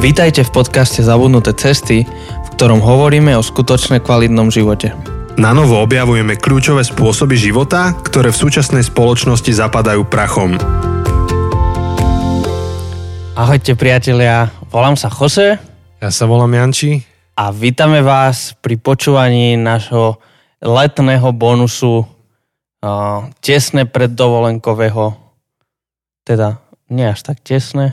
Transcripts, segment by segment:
Vítajte v podcaste Zabudnuté cesty, v ktorom hovoríme o skutočne kvalitnom živote. Na novo objavujeme kľúčové spôsoby života, ktoré v súčasnej spoločnosti zapadajú prachom. Ahojte priatelia, volám sa Jose Ja sa volám Janči. a vítame vás pri počúvaní nášho letného bonusu uh, tesne pred dovolenkového, teda nie až tak tesne,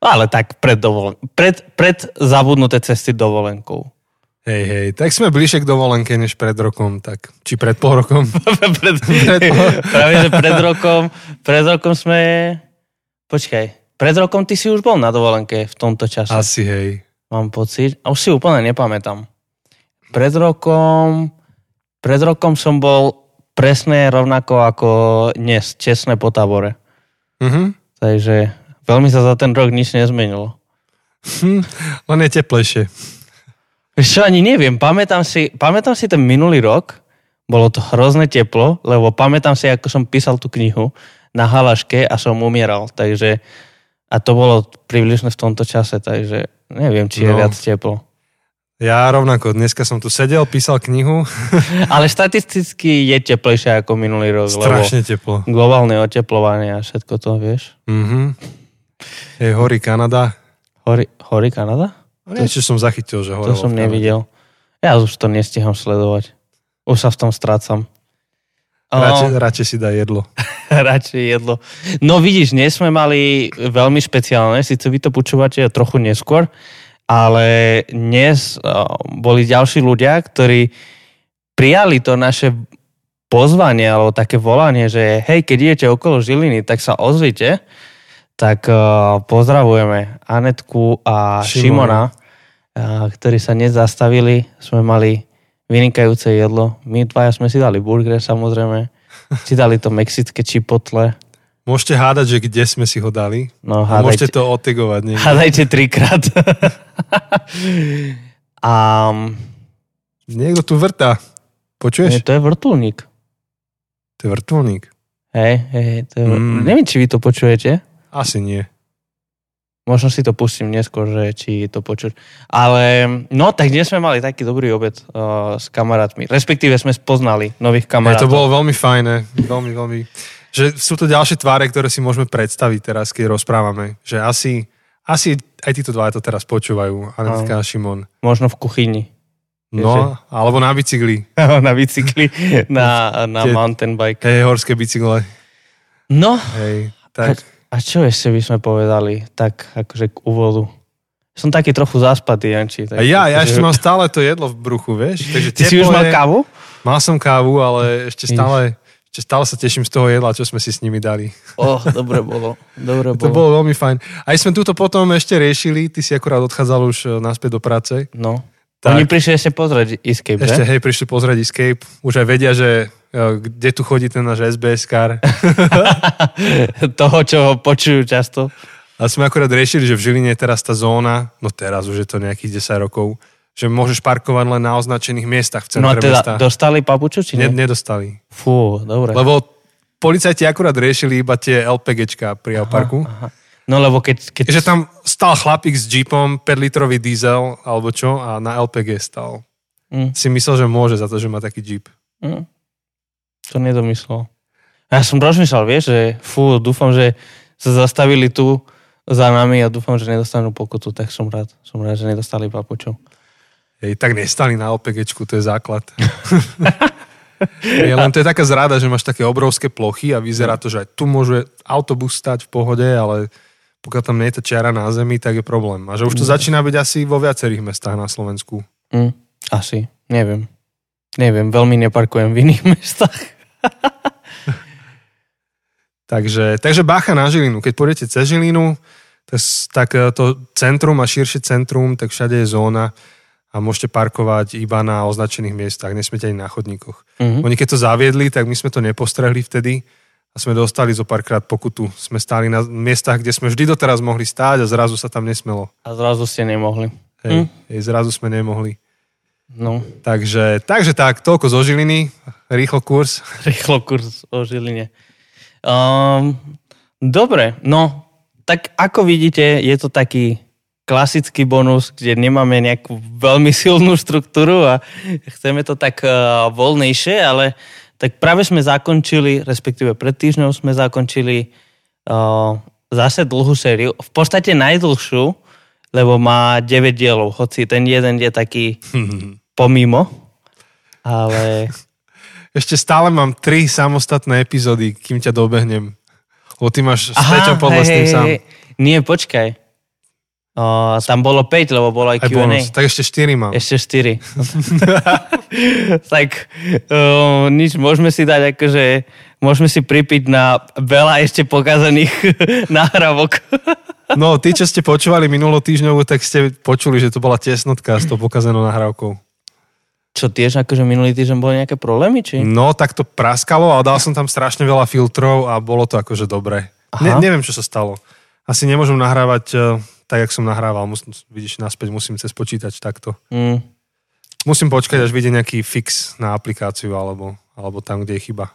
ale tak pred, dovolen- pred, pred zabudnuté cesty dovolenkou. Hej, hej, tak sme bližšie k dovolenke než pred rokom, tak, či pred pol rokom. pred, práve, že pred rokom, pred rokom sme... Počkaj, pred rokom ty si už bol na dovolenke v tomto čase. Asi hej. Mám pocit. A už si úplne nepamätám. Pred rokom... Pred rokom som bol presne rovnako ako dnes, čestné po tábore. Mhm. Takže veľmi sa za ten rok nič nezmenilo. Hm, len je teplejšie. Vieš čo, ani neviem. Pamätám si, pamätám si ten minulý rok, bolo to hrozne teplo, lebo pamätám si, ako som písal tú knihu na halaške a som umieral. Takže, a to bolo približne v tomto čase, takže neviem, či je No. viac teplo. Ja rovnako, dneska som tu sedel, písal knihu. Ale štatisticky je teplejšie ako minulý rok, Strašne teplo. globálne oteplovanie a všetko to, vieš. Mhm. Je horí Kanada. Horí, horí Kanada? Niečo som zachytil, že To horelo som v Kanade. nevidel. Ja už to nestiham sledovať. Už sa v tom strácam. Radšej, radšej si dá jedlo. radšej jedlo. No vidíš, dnes sme mali veľmi špeciálne, síce vy to počúvate trochu neskôr, ale dnes uh, boli ďalší ľudia, ktorí prijali to naše pozvanie alebo také volanie, že hej, keď idete okolo Žiliny, tak sa ozvite. Tak uh, pozdravujeme Anetku a Šimona. Šimona, uh, ktorí sa dnes zastavili. Sme mali vynikajúce jedlo. My dvaja sme si dali burger samozrejme. Si dali to mexické čipotle. Môžete hádať, že kde sme si ho dali. No, A môžete hádajte, to otegovať. niekde. hádajte trikrát. A Niekto tu vrtá. nie, Počuješ? to je vrtulník. To je vrtulník. Hej, hej, to je. Mm. Neviem, či vy to počujete. Asi nie. Možno si to pustím neskôr, že či to počuť. Ale no, tak dnes sme mali taký dobrý obed uh, s kamarátmi. Respektíve sme spoznali nových Je, kamarátov. to bolo veľmi fajné. Veľmi, veľmi. Že sú to ďalšie tváre, ktoré si môžeme predstaviť teraz, keď rozprávame. Že asi, asi aj títo dva to teraz počúvajú. Anetka a Šimon. Možno v kuchyni. No, alebo na bicykli. na bicykli, na, na Tie- mountain bike. Hej, horské bicykle. No, Hej, tak. a čo ešte by sme povedali? Tak akože k úvodu. Som taký trochu zaspatý, Janči. Tak A ja, ja ešte mám stále to jedlo v bruchu, vieš? Takže Ty si už mal je- kávu? Mal som kávu, ale ešte Vidíš. stále, ešte stále sa teším z toho jedla, čo sme si s nimi dali. Oh, dobre bolo. Dobre To bolo. bolo veľmi fajn. Aj sme túto potom ešte riešili, ty si akurát odchádzal už e, naspäť do práce. No. Tak. Oni prišli ešte pozrieť Escape, Ešte že? hej, prišli pozrieť Escape. Už aj vedia, že kde tu chodí ten náš SBS kar. Toho, čo ho počujú často. A sme akurát riešili, že v Žiline je teraz tá zóna, no teraz už je to nejakých 10 rokov, že môžeš parkovať len na označených miestach v No a centre teda mesta. dostali papuču, či Ne, nie? nedostali. Fú, dobre. Lebo policajti akurát riešili iba tie LPGčka pri parku. Aha. No lebo keď... keď... Že tam stal chlapík s jeepom, 5-litrový diesel alebo čo a na LPG stal. Mm, Si myslel, že môže za to, že má taký jeep. mm. To nedomyslel. Ja som rozmýšľal, vieš, že fú, dúfam, že sa zastavili tu za nami a dúfam, že nedostanú pokutu, tak som rád. Som rád, že nedostali papuču. Hej, tak nestali na LPGčku, to je základ. Hej, len to je taká zrada, že máš také obrovské plochy a vyzerá to, že aj tu môže autobus stať v pohode, ale pokiaľ tam nie je tá čiara na zemi, tak je problém. A že už to začína byť asi vo viacerých mestách na Slovensku. Mm, asi, neviem. Neviem, veľmi neparkujem v iných mestách. Takže, takže bacha na Žilinu. Keď pôjdete cez Žilinu, tak, e, to centrum a širšie centrum, tak všade je zóna a môžete parkovať iba na označených miestach, nesmiete ani na chodníkoch. Mhm. Oni keď to zaviedli, tak my sme to nepostrehli vtedy a sme dostali zo párkrát pokutu. Sme stáli na miestach, kde sme vždy doteraz mohli stáť a zrazu sa tam nesmelo. A zrazu ste nemohli. Hej, hej, zrazu sme nemohli. No, Takže, takže tak, toľko zo Žiliny, rýchlo kurz. rýchlo kurz o Žiline. Um, dobre, no, tak ako vidíte, je to taký klasický bonus, kde nemáme nejakú veľmi silnú štruktúru a chceme to tak uh, voľnejšie, ale tak práve sme zakončili, respektíve pred týždňou sme zakončili uh, zase dlhú sériu, v podstate najdlhšiu, lebo má 9 dielov, hoci ten jeden je taký pomimo, ale... Ešte stále mám tri samostatné epizódy, kým ťa dobehnem. Lebo ty máš s Peťom podľa hej, hej, sám. Nie, počkaj. O, tam bolo 5, lebo bolo aj, aj Q&A. Bonus. Tak ešte 4 mám. Ešte 4. tak o, nič, môžeme si dať akože, môžeme si pripiť na veľa ešte pokazaných nahrávok. No, tí, čo ste počúvali minulú týždňovú, tak ste počuli, že to bola tesnotka s tou pokazanou nahrávkou. Čo tiež akože minulý týždeň boli nejaké problémy, či? No, tak to praskalo a dal som tam strašne veľa filtrov a bolo to akože dobre. Ne, neviem, čo sa stalo. Asi nemôžem nahrávať tak, jak som nahrával, mus, vidíš, naspäť musím cez počítač takto. Mm. Musím počkať, až vyjde nejaký fix na aplikáciu, alebo, alebo tam, kde je chyba.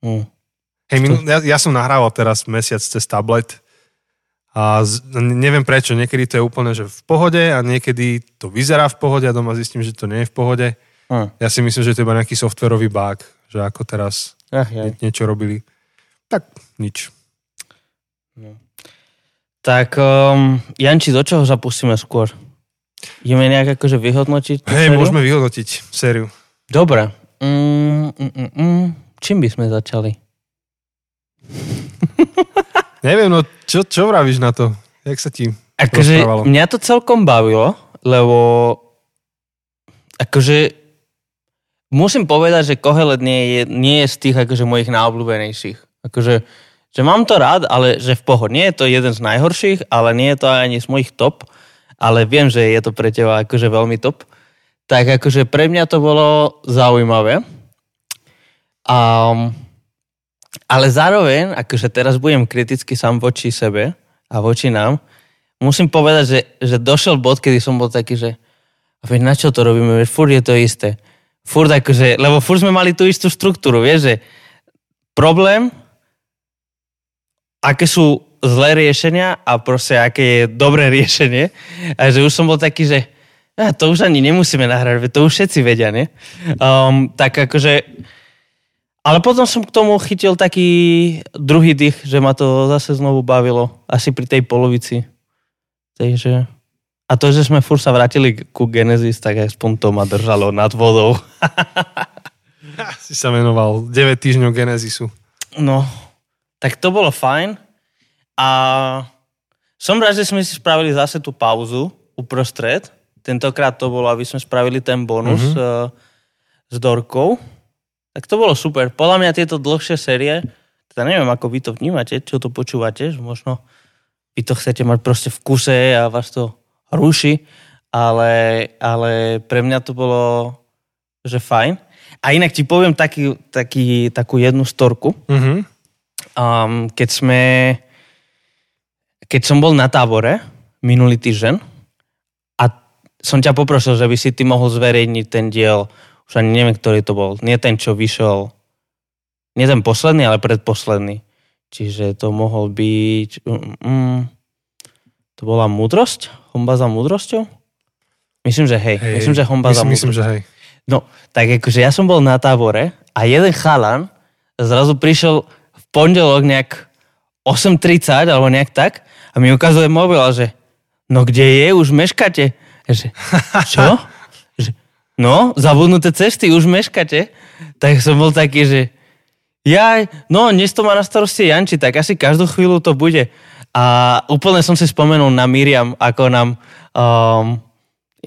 Mm. Hej, minul, ja, ja som nahrával teraz mesiac cez tablet a z, neviem prečo, niekedy to je úplne, že v pohode a niekedy to vyzerá v pohode a doma zistím, že to nie je v pohode. Mm. Ja si myslím, že to je iba nejaký softverový bug, že ako teraz Ach, nie, niečo robili. Tak nič. No. Tak, um, Janči, do čoho zapustíme skôr? Ideme nejak akože vyhodnotiť Hej, môžeme vyhodnotiť sériu. Dobre. Mm, mm, mm, mm. Čím by sme začali? Neviem, no čo, čo vravíš na to? Jak sa ti akože, Mňa to celkom bavilo, lebo akože musím povedať, že Kohelet nie je, nie je z tých akože mojich najobľúbenejších. Akože že mám to rád, ale že v pohode. Nie je to jeden z najhorších, ale nie je to ani z mojich top, ale viem, že je to pre teba akože veľmi top. Tak akože pre mňa to bolo zaujímavé. Um, ale zároveň, akože teraz budem kriticky sám voči sebe a voči nám, musím povedať, že, že došiel bod, kedy som bol taký, že veď na čo to robíme, veď furt je to isté. Furt akože, lebo furt sme mali tú istú štruktúru, vieš, že problém, aké sú zlé riešenia a proste aké je dobré riešenie. A že už som bol taký, že to už ani nemusíme nahrať, to už všetci vedia, nie? Um, tak akože... Ale potom som k tomu chytil taký druhý dých, že ma to zase znovu bavilo. Asi pri tej polovici. Takže... A to, že sme furt sa vrátili ku Genesis, tak aspoň to ma držalo nad vodou. si sa menoval 9 týždňov Genesisu. No, tak to bolo fajn. A som rád, že sme si spravili zase tú pauzu uprostred. Tentokrát to bolo, aby sme spravili ten bonus mm-hmm. s Dorkou. Tak to bolo super. Podľa mňa tieto dlhšie série, teda neviem, ako vy to vnímate, čo to počúvate, že možno vy to chcete mať proste v kuse a vás to ruší, ale, ale pre mňa to bolo, že fajn. A inak ti poviem taký, taký, takú jednu storku. Mm-hmm um, keď sme, keď som bol na tábore minulý týždeň a som ťa poprosil, že by si ty mohol zverejniť ten diel, už ani neviem, ktorý to bol, nie ten, čo vyšiel, nie ten posledný, ale predposledný. Čiže to mohol byť... Mm, to bola múdrosť? Homba za múdrosťou? Myslím, že hej. hej myslím, že homba myslím, za múdrosťou. Myslím, že hej. No, tak akože ja som bol na tábore a jeden chalan zrazu prišiel pondelok nejak 8.30 alebo nejak tak a mi ukazuje mobil a že no kde je, už meškate. Že, čo? No, zabudnuté cesty, už meškate. Tak som bol taký, že ja, no, dnes to má na starosti Janči, tak asi každú chvíľu to bude. A úplne som si spomenul na Miriam, ako nám, um,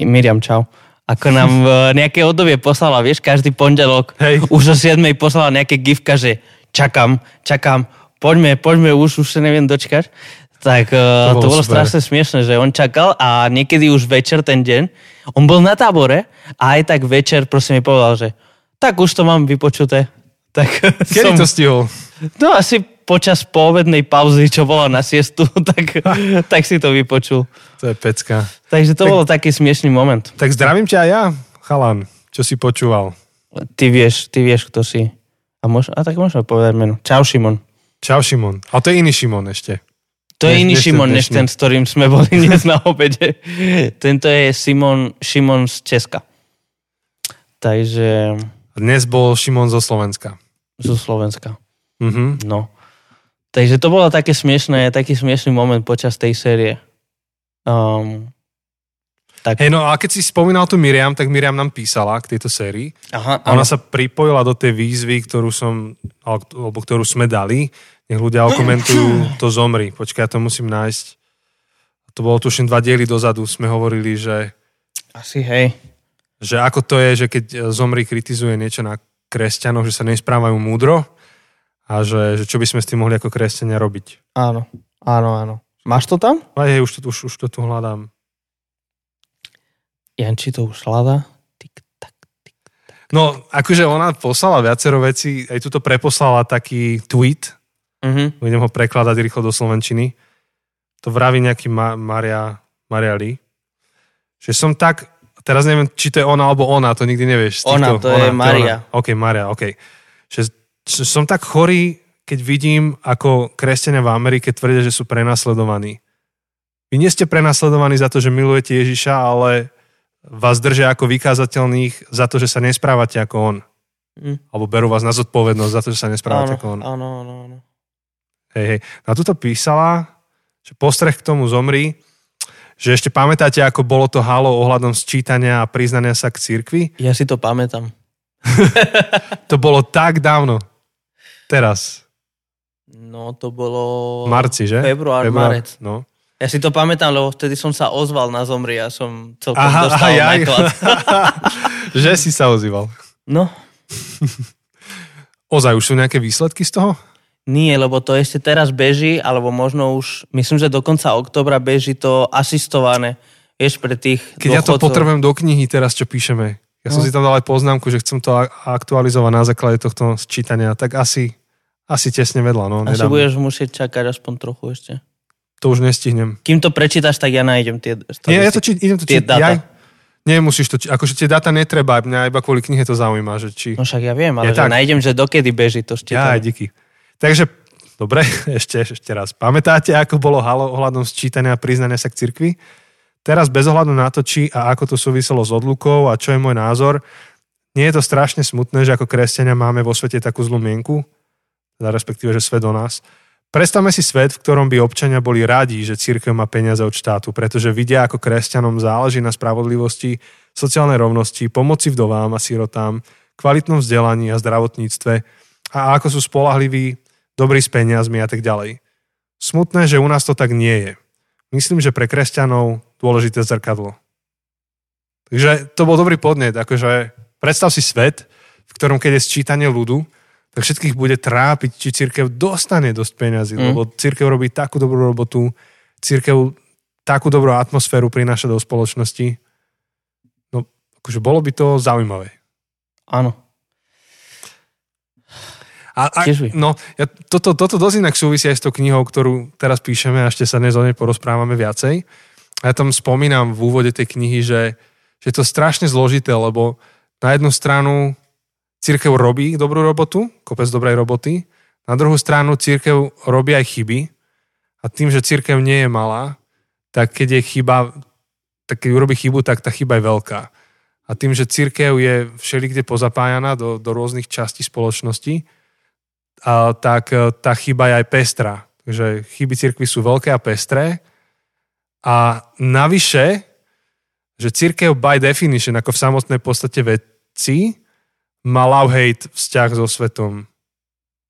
Miriam, čau, ako nám nejaké obdobie poslala, vieš, každý pondelok, Hej. už o 7. poslala nejaké gifka, že čakám, čakám, poďme, poďme, už, už sa neviem dočkať. Tak to, to bolo super. strašne smiešne, že on čakal a niekedy už večer ten deň, on bol na tábore a aj tak večer prosím mi povedal, že tak už to mám vypočuté. Tak Kedy som, to stihol? No asi počas povednej pauzy, čo bola na siestu, tak, tak si to vypočul. To je pecka. Takže to tak, bol taký smiešný moment. Tak zdravím ťa aj ja, chalan, čo si počúval. Ty vieš, ty vieš, kto si. A, mož, a tak môžeme povedať meno. Čau, Šimon. Čau, Šimon. A to je iný Šimon ešte. To je iný Šimon, než ten, s ktorým sme boli dnes na obede. Tento je Simon, Šimon z Česka. Takže Dnes bol Šimon zo Slovenska. zo Slovenska. Mhm. No. Takže to bolo také smiešné, taký smiešný moment počas tej série. Um, tak, Hej, no a keď si spomínal tu Miriam, tak Miriam nám písala k tejto sérii. aha, A ona sa pripojila do tej výzvy, ktorú som, alebo ktorú sme dali. Nech ľudia okomentujú to zomri. Počkaj, ja to musím nájsť. To bolo tuším dva diely dozadu. Sme hovorili, že, Asi hej. že ako to je, že keď zomri kritizuje niečo na kresťanoch, že sa nesprávajú múdro a že, že čo by sme s tým mohli ako kresťania robiť. Áno, áno, áno. Máš to tam? A hej, už to, už, už to tu hľadám. Janči to už hľadá. No, akože ona poslala viacero vecí, aj tuto preposlala taký tweet, Mhm. budem ho prekladať rýchlo do Slovenčiny. To vraví nejaký Ma- Maria, Maria Lee. Že som tak, teraz neviem, či to je ona alebo ona, to nikdy nevieš. Ona, to je Maria. ona. OK, Maria, OK. Že, že som tak chorý, keď vidím, ako kresťania v Amerike tvrdia, že sú prenasledovaní. Vy nie ste prenasledovaní za to, že milujete Ježiša, ale vás držia ako vykázateľných za to, že sa nesprávate ako on. Mm. Alebo berú vás na zodpovednosť za to, že sa nesprávate Áno, ako on. áno, áno, áno. Hej, hej. Na tuto písala, že postreh k tomu zomri, že ešte pamätáte, ako bolo to halo ohľadom sčítania a priznania sa k cirkvi? Ja si to pamätám. To bolo tak dávno. Teraz. No, to bolo... Marci, že? Február, marec. No. Ja si to pamätám, lebo vtedy som sa ozval na zomri a som celkom Aha, dostal aha, ja- že si sa ozýval. No, Ozaj, už sú nejaké výsledky z toho? Nie, lebo to ešte teraz beží, alebo možno už, myslím, že do konca oktobra beží to asistované. Vieš, pre tých Keď ja to dôchodcov. potrebujem do knihy teraz, čo píšeme. Ja som No. si tam dal aj poznámku, že chcem to aktualizovať na základe tohto sčítania. Tak asi, asi tesne vedľa. No, Asi nedám. budeš musieť čakať aspoň trochu ešte. To už nestihnem. Kým to prečítaš, tak ja nájdem tie Nie, ja to či, idem to tie či, dáta. Ja, nemusíš to, akože tie dáta netreba, mňa iba kvôli knihe to zaujíma, že či... No však ja viem, ale že tak. nájdem, že dokedy beží to Ja, štítam. aj díky. Takže, dobre, ešte, ešte raz. Pamätáte, ako bolo halo ohľadom sčítania a priznania sa k cirkvi? Teraz bez ohľadu na to, či a ako to súviselo s odlukou a čo je môj názor, nie je to strašne smutné, že ako kresťania máme vo svete takú zlú mienku, teda respektíve, že svet o nás. Predstavme si svet, v ktorom by občania boli radi, že církev má peniaze od štátu, pretože vidia, ako kresťanom záleží na spravodlivosti, sociálnej rovnosti, pomoci vdovám a sirotám, kvalitnom vzdelaní a zdravotníctve a ako sú spolahliví, dobrí s peniazmi a tak ďalej. Smutné, že u nás to tak nie je. Myslím, že pre kresťanov dôležité zrkadlo. Takže to bol dobrý podnet, akože predstav si svet, v ktorom keď je sčítanie ľudu, tak všetkých bude trápiť, či církev dostane dosť mm. Mm. lebo církev robí takú dobrú robotu, církev takú dobrú atmosféru prináša do spoločnosti. No, akože bolo by to zaujímavé. Áno. A, a, no, ja, toto, toto dosť inak súvisí aj s tou knihou, ktorú teraz píšeme a ešte sa dnes o nej porozprávame viacej. A ja tam spomínam v úvode tej knihy, že, že je to strašne zložité, lebo na jednu stranu církev robí dobrú robotu, kopec dobrej roboty, na druhú stranu církev robí aj chyby a tým, že církev nie je malá, tak keď je chyba, tak keď urobí chybu, tak tá chyba je veľká. A tým, že církev je všelikde pozapájaná do, do rôznych častí spoločnosti, a, tak e, tá chyba je aj pestrá. Takže chyby cirkvi sú veľké a pestré. A navyše, že církev by definition, ako v samotnej podstate veci, má love-hate vzťah so svetom.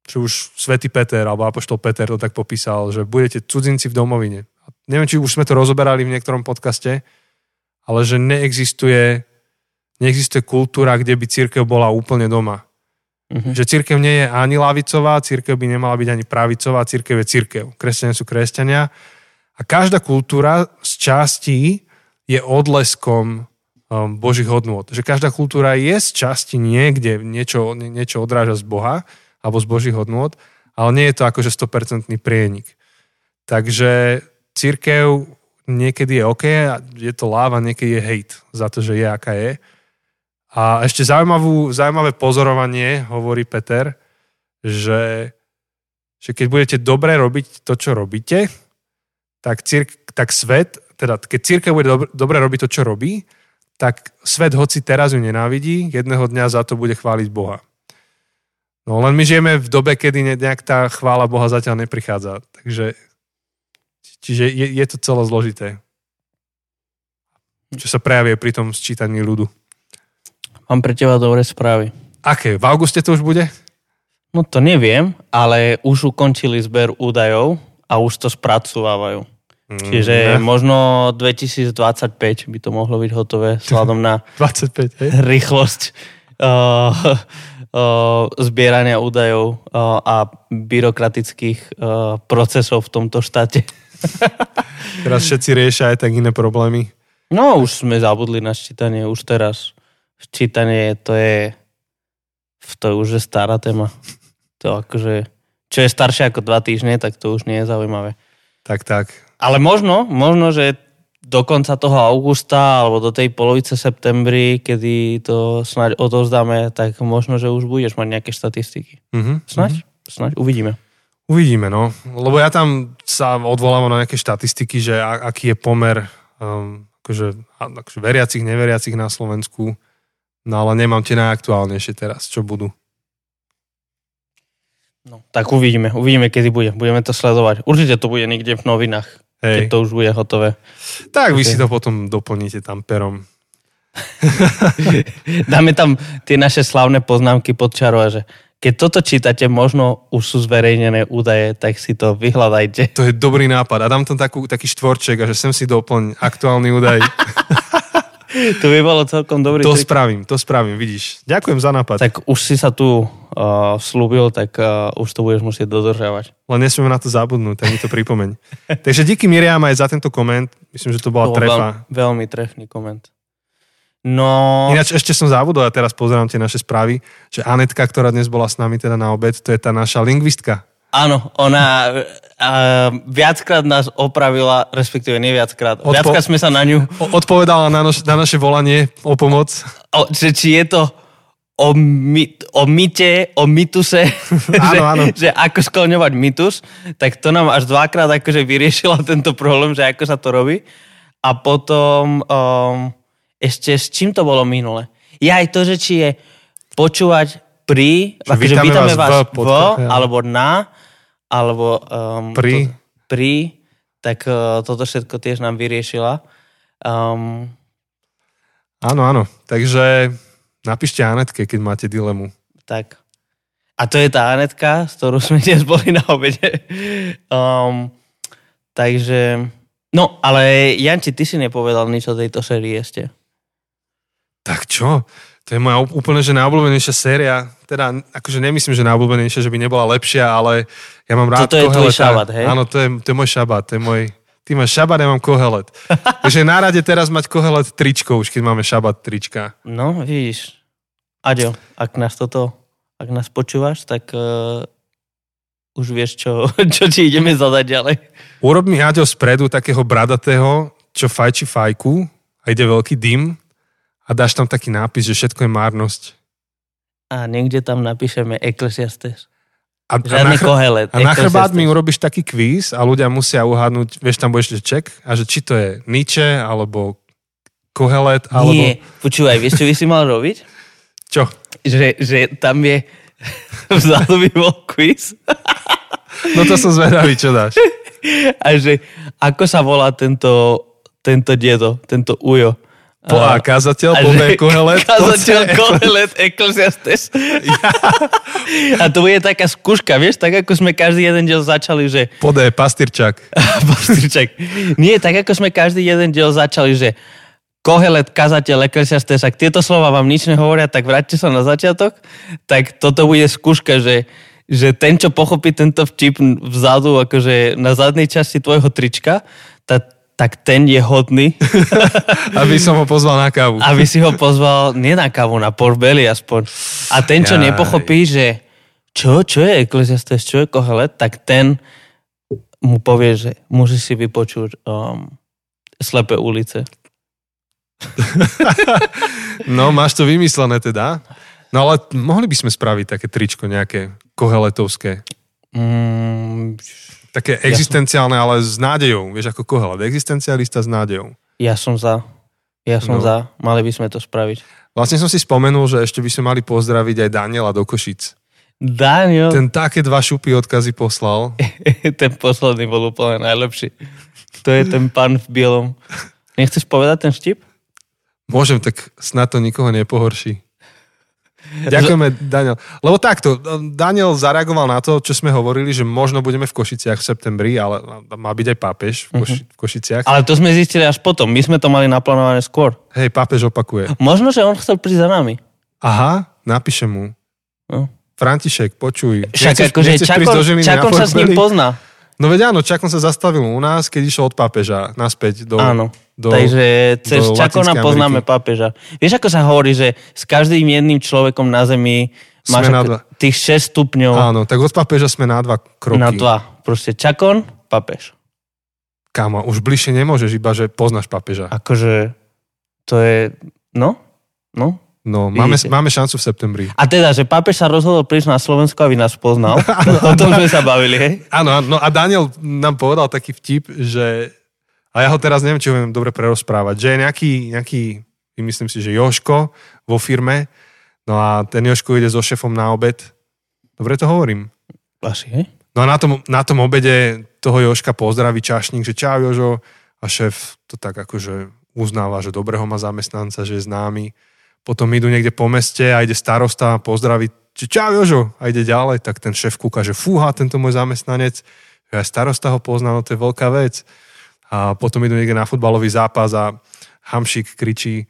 Čo už svätý Peter, alebo apoštol Peter to tak popísal, že budete cudzinci v domovine. Neviem, či už sme to rozoberali v niektorom podcaste, ale že neexistuje, neexistuje kultúra, kde by církev bola úplne doma. Mhm. Že církev nie je ani lavicová, církev by nemala byť ani pravicová, církev je církev. Kresťania sú kresťania. A každá kultúra z častí je odleskom um, Božích hodnôt. Že každá kultúra je z časti niekde, niečo, nie- niečo odráža z Boha alebo z Božích hodnôt, ale nie je to akože 100% prienik. Takže církev niekedy je OK, je to láva, niekedy je hate za to, že je aká je. A ešte zaujímavú, zaujímavé pozorovanie, hovorí Peter, že, že keď budete dobre robiť to, čo robíte, tak, círk, tak svet, teda keď církev bude dobre, dobre robiť to, čo robí, tak svet, hoci teraz ju nenávidí, jedného dňa za to bude chváliť Boha. No len my žijeme v dobe, kedy nejak tá chvála Boha zatiaľ neprichádza. Takže čiže je, je to celé zložité. Čo sa prejavie pri tom sčítaní ľudu. Mám pre teba dobré správy. Aké? V auguste to už bude? No to neviem, ale už ukončili zber údajov a už to spracovávajú. Mm, Čiže ne. možno 2025 by to mohlo byť hotové vzhľadom na 25, hej? rýchlosť uh, uh, zbierania údajov uh, a byrokratických uh, procesov v tomto štáte. teraz všetci riešia aj tak iné problémy. No už sme zabudli na ščítanie, už teraz ščítanie to je to je už stará téma to akože, čo je staršie ako dva týždne, tak to už nie je zaujímavé. Tak, tak. Ale možno, možno, že do konca toho augusta alebo do tej polovice septembri, kedy to snáď odovzdáme, tak možno, že už budeš mať nejaké štatistiky. Mm-hmm. Snaď, mm-hmm. snaď, uvidíme. Uvidíme, no. Lebo ja tam sa odvolám na nejaké štatistiky, že aký je pomer um, akože, akože veriacich, neveriacich na Slovensku. No ale nemám tie najaktuálnejšie teraz, čo budú. No, tak uvidíme, uvidíme, kedy bude. Budeme to sledovať. Určite to bude niekde v novinách, Hej. keď to už bude hotové. Tak vy si to potom doplníte tam perom. Dáme tam tie naše slavné poznámky pod čaro, že keď toto čítate, možno už sú zverejnené údaje, tak si to vyhľadajte. To je dobrý nápad. A dám tam takú, taký štvorček a že sem si doplň aktuálny údaj. to by bolo celkom dobrý To trik. spravím, to spravím, vidíš. Ďakujem za nápad. Tak už si sa tu uh, slúbil, tak uh, už to budeš musieť dodržiavať. Len nesmieme na to zabudnúť, tak mi to pripomeň. Takže díky Miriam aj za tento koment. Myslím, že to bola to trefa. Veľ, veľmi trefný koment. No... Ináč ešte som závodol a teraz pozerám tie naše správy, že Anetka, ktorá dnes bola s nami teda na obed, to je tá naša lingvistka. Áno, ona uh, viackrát nás opravila, respektíve nie viackrát, Odpo- viackrát sme sa na ňu... Odpovedala na, nož, na naše volanie o pomoc. O, že, či je to o, my, o mite, o mituse, áno, že, áno. že ako skloňovať mitus, tak to nám až dvakrát akože vyriešila tento problém, že ako sa to robí. A potom um, ešte s čím to bolo minule? Ja aj to, že či je počúvať pri, akože vítame vás, vás v, v ja. alebo na, alebo um, pri. To, pri, tak uh, toto všetko tiež nám vyriešila. Um, áno, áno. Takže napíšte Anetke, keď máte dilemu. Tak. A to je tá Anetka, s ktorou sme dnes boli na obede. Um, takže... No, ale Janči, ty si nepovedal nič o tejto sérii ešte. Tak čo? To je moja úplne že najobľúbenejšia séria. Teda, akože nemyslím, že najobľúbenejšia, že by nebola lepšia, ale ja mám rád Toto je tvoj šabat, hej? Áno, to je, to je môj šabat, to je môj... Ty máš šabat, ja mám kohelet. Takže na rade teraz mať kohelet tričko, už keď máme šabat trička. No, vidíš. Aďo, ak nás toto, ak nás počúvaš, tak uh, už vieš, čo, čo ti ideme zadať ďalej. Urob mi, Aďo, spredu takého bradatého, čo fajči fajku a ide veľký dym a dáš tam taký nápis, že všetko je márnosť. A niekde tam napíšeme Ecclesiastes. A, a na, kohelet, a na chrbát mi urobíš taký kvíz a ľudia musia uhádnuť, vieš, tam budeš ček a že či to je Nietzsche, alebo Kohelet, alebo... Nie, počúvaj, vieš, čo by si mal robiť? Čo? Že, že tam je vzadu by bol quiz. No to som zvedavý, čo dáš. A že ako sa volá tento, tento dedo, tento ujo? Po A, kazateľ, po B, kohelet. Kazateľ, kohelet, eklesiastes. Ja. A to bude taká skúška, vieš, tak ako sme každý jeden diel začali, že... Po D, pastyrčak. pastyrčak. Nie, tak ako sme každý jeden diel začali, že kohelet, kazateľ, eklesiastes, ak tieto slova vám nič nehovoria, tak vráťte sa na začiatok, tak toto bude skúška, že že ten, čo pochopí tento vtip vzadu, akože na zadnej časti tvojho trička, tak tak ten je hodný. Aby som ho pozval na kávu. Aby si ho pozval, nie na kávu, na porbeli aspoň. A ten, čo Jaj. nepochopí, že čo, čo je Ecclesiastes, čo je Kohelet, tak ten mu povie, že musí si vypočuť um, slepé ulice. no, máš to vymyslené teda. No ale mohli by sme spraviť také tričko nejaké koheletovské. Mm, Také existenciálne, ale s nádejou. Vieš, ako Kohelet. Existencialista s nádejou. ja som za. Ja som No. za. Mali by sme to spraviť. Vlastne som si spomenul, že ešte by sme mali pozdraviť aj Daniela do Košic. Daniel, ten, Ten také dva šupy odkazy poslal. ten posledný bol úplne najlepší. To je ten pán v bielom. Nechceš povedať ten štip? Môžem, tak snad to nikoho nepohorší. Ďakujeme, Daniel. Lebo takto, Daniel zareagoval na to, čo sme hovorili, že možno budeme v Košiciach v septembri, ale má byť aj pápež v, Koši- v Košiciach. Ale to sme zistili až potom. My sme to mali naplánované skôr. Hej, pápež opakuje. Možno, že on chcel prísť za nami. Aha, napíšem mu. No. František, počuj. Však akože Čakon, Čakon sa s ním pozná. No veď áno, Čakon sa zastavil u nás, keď išiel od pápeža naspäť do... Áno. Do Takže cez do Čakona poznáme pápeža. Vieš, ako sa hovorí, že s každým jedným človekom na Zemi máš Sme na dva. tých 6 stupňov Áno, tak od pápeža sme na dva kroky. na dva. Proste Čakon, pápež. Kámo, už bližšie nemôžeš, iba že poznáš pápeža. Akože to je... No? No? No, máme, Vidíte. máme šancu v septembri. A teda, že pápež sa rozhodol prísť na Slovensko, aby nás poznal. o tom sme sa bavili, hej? Áno, no a Daniel nám povedal taký vtip, že... A ja ho teraz neviem, či ho viem dobre prerozprávať. Že je nejaký, nejaký myslím si, že Joško vo firme, no a ten Joško ide so šefom na obed. Dobre to hovorím. Asi, hej? No a na tom, na tom obede toho Joška pozdraví čašník, že čau Jožo. A šéf to tak akože uznáva, že dobrého má zamestnanca, že je známy. Potom idú niekde po meste a ide starosta a pozdraví, že čau Jožo. A ide ďalej, tak ten šéf kúka, že fúha, tento môj zamestnanec. Ja starosta ho poznal, no to je veľká vec. A potom idú niekde na futbalový zápas a Hamšik kričí,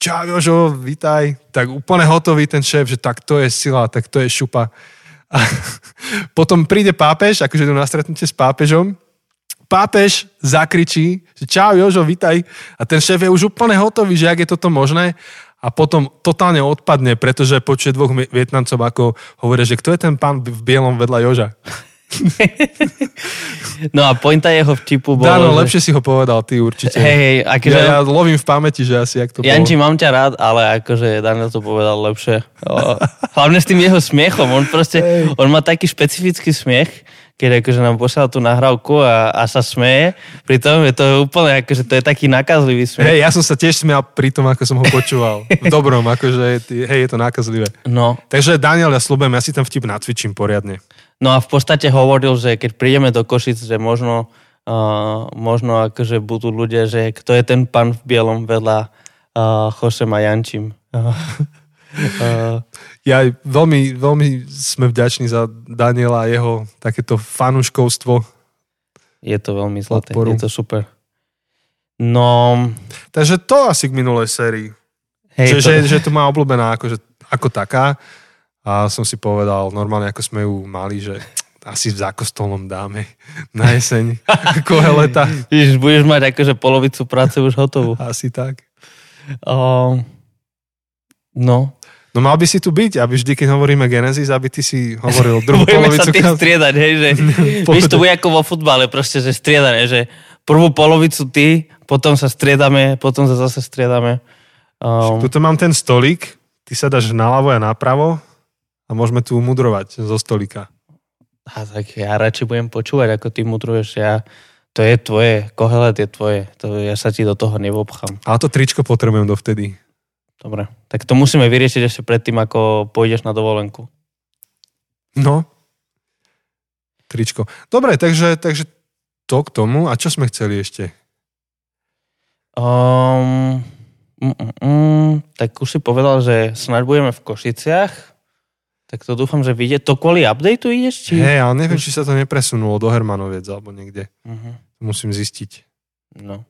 čau Jožo, vitaj. Tak úplne hotový ten šéf, že tak to je sila, tak to je šupa. A potom príde pápež, akože idú na stretnutie s pápežom, pápež zakričí, že čau Jožo, vitaj. A ten šéf je už úplne hotový, že ak je toto možné. A potom totálne odpadne, pretože počuje dvoch Vietnamcov, ako hovoria, že kto je ten pán v bielom vedľa Joža. No a pointa jeho vtipu bolo, Dáno, že... lepšie si ho povedal, ty určite. Hej, hej, akože... Ja, ja lovím v pamäti, že asi jak to Janči, bolo. mám ťa rád, ale akože Daniel to povedal lepšie. O, hlavne s tým jeho smiechom. On proste, on má taký špecifický smiech, keď akože nám posiela tú nahrávku a, a sa smeje. Pritom je to úplne, akože to je taký nakazlivý smiech. Hej, ja som sa tiež smial pri tom, ako som ho počúval. V dobrom, akože, hej, je to nákazlivé. No, Takže Daniel, ja slúbujem, ja si ten vtip nacvičím poriadne. No a v podstate hovoril, že keď prídeme do Košic, že možno, uh, možno akože budú ľudia, že kto je ten pán v bielom vedľa uh, Chosem a Jančím. Uh, uh, Ja veľmi, veľmi sme vďační za Daniela a jeho takéto fanúškovstvo. je to veľmi zlaté, Podporu. je to super. No, Takže to asi k minulej sérii. hej, že, to, že, že to má obľúbená akože, ako taká. A som si povedal, normálne ako sme ju mali, že asi v zákostolnom dáme na jeseň. Koheleta. Ježiš, budeš mať akože polovicu práce už hotovú. Asi tak. Uh, no, No mal by si tu byť, aby vždy, keď hovoríme Genesis, aby ty si hovoril druhú budeme polovicu. sa tým striedať, hej, že víš, to bude ako vo futbale, proste, že striedanie, že prvú polovicu ty, potom sa striedame, potom sa zase striedame. Um, Tuto mám ten stolík, ty sa dáš naľavo a napravo a môžeme tu mudrovať zo stolíka. a tak ja radšej budem počúvať, ako ty mudruješ, ja, to je tvoje, kohelet je tvoje, to, ja sa ti do toho nevobchám. Ale to tričko potrebujem dovtedy. Dobre, tak to musíme vyriešiť ešte predtým, ako pôjdeš na dovolenku. No. Tričko. Dobre, takže, takže to k tomu. A čo sme chceli ešte? Um, mm, mm, mm, tak už si povedal, že snáď budeme v Košiciach. Tak to dúfam, že vyjde. To kvôli updateu ideš? Či... Hej, ale neviem, či sa to nepresunulo do Hermanoviec alebo niekde. Uh-huh. Musím zistiť. No.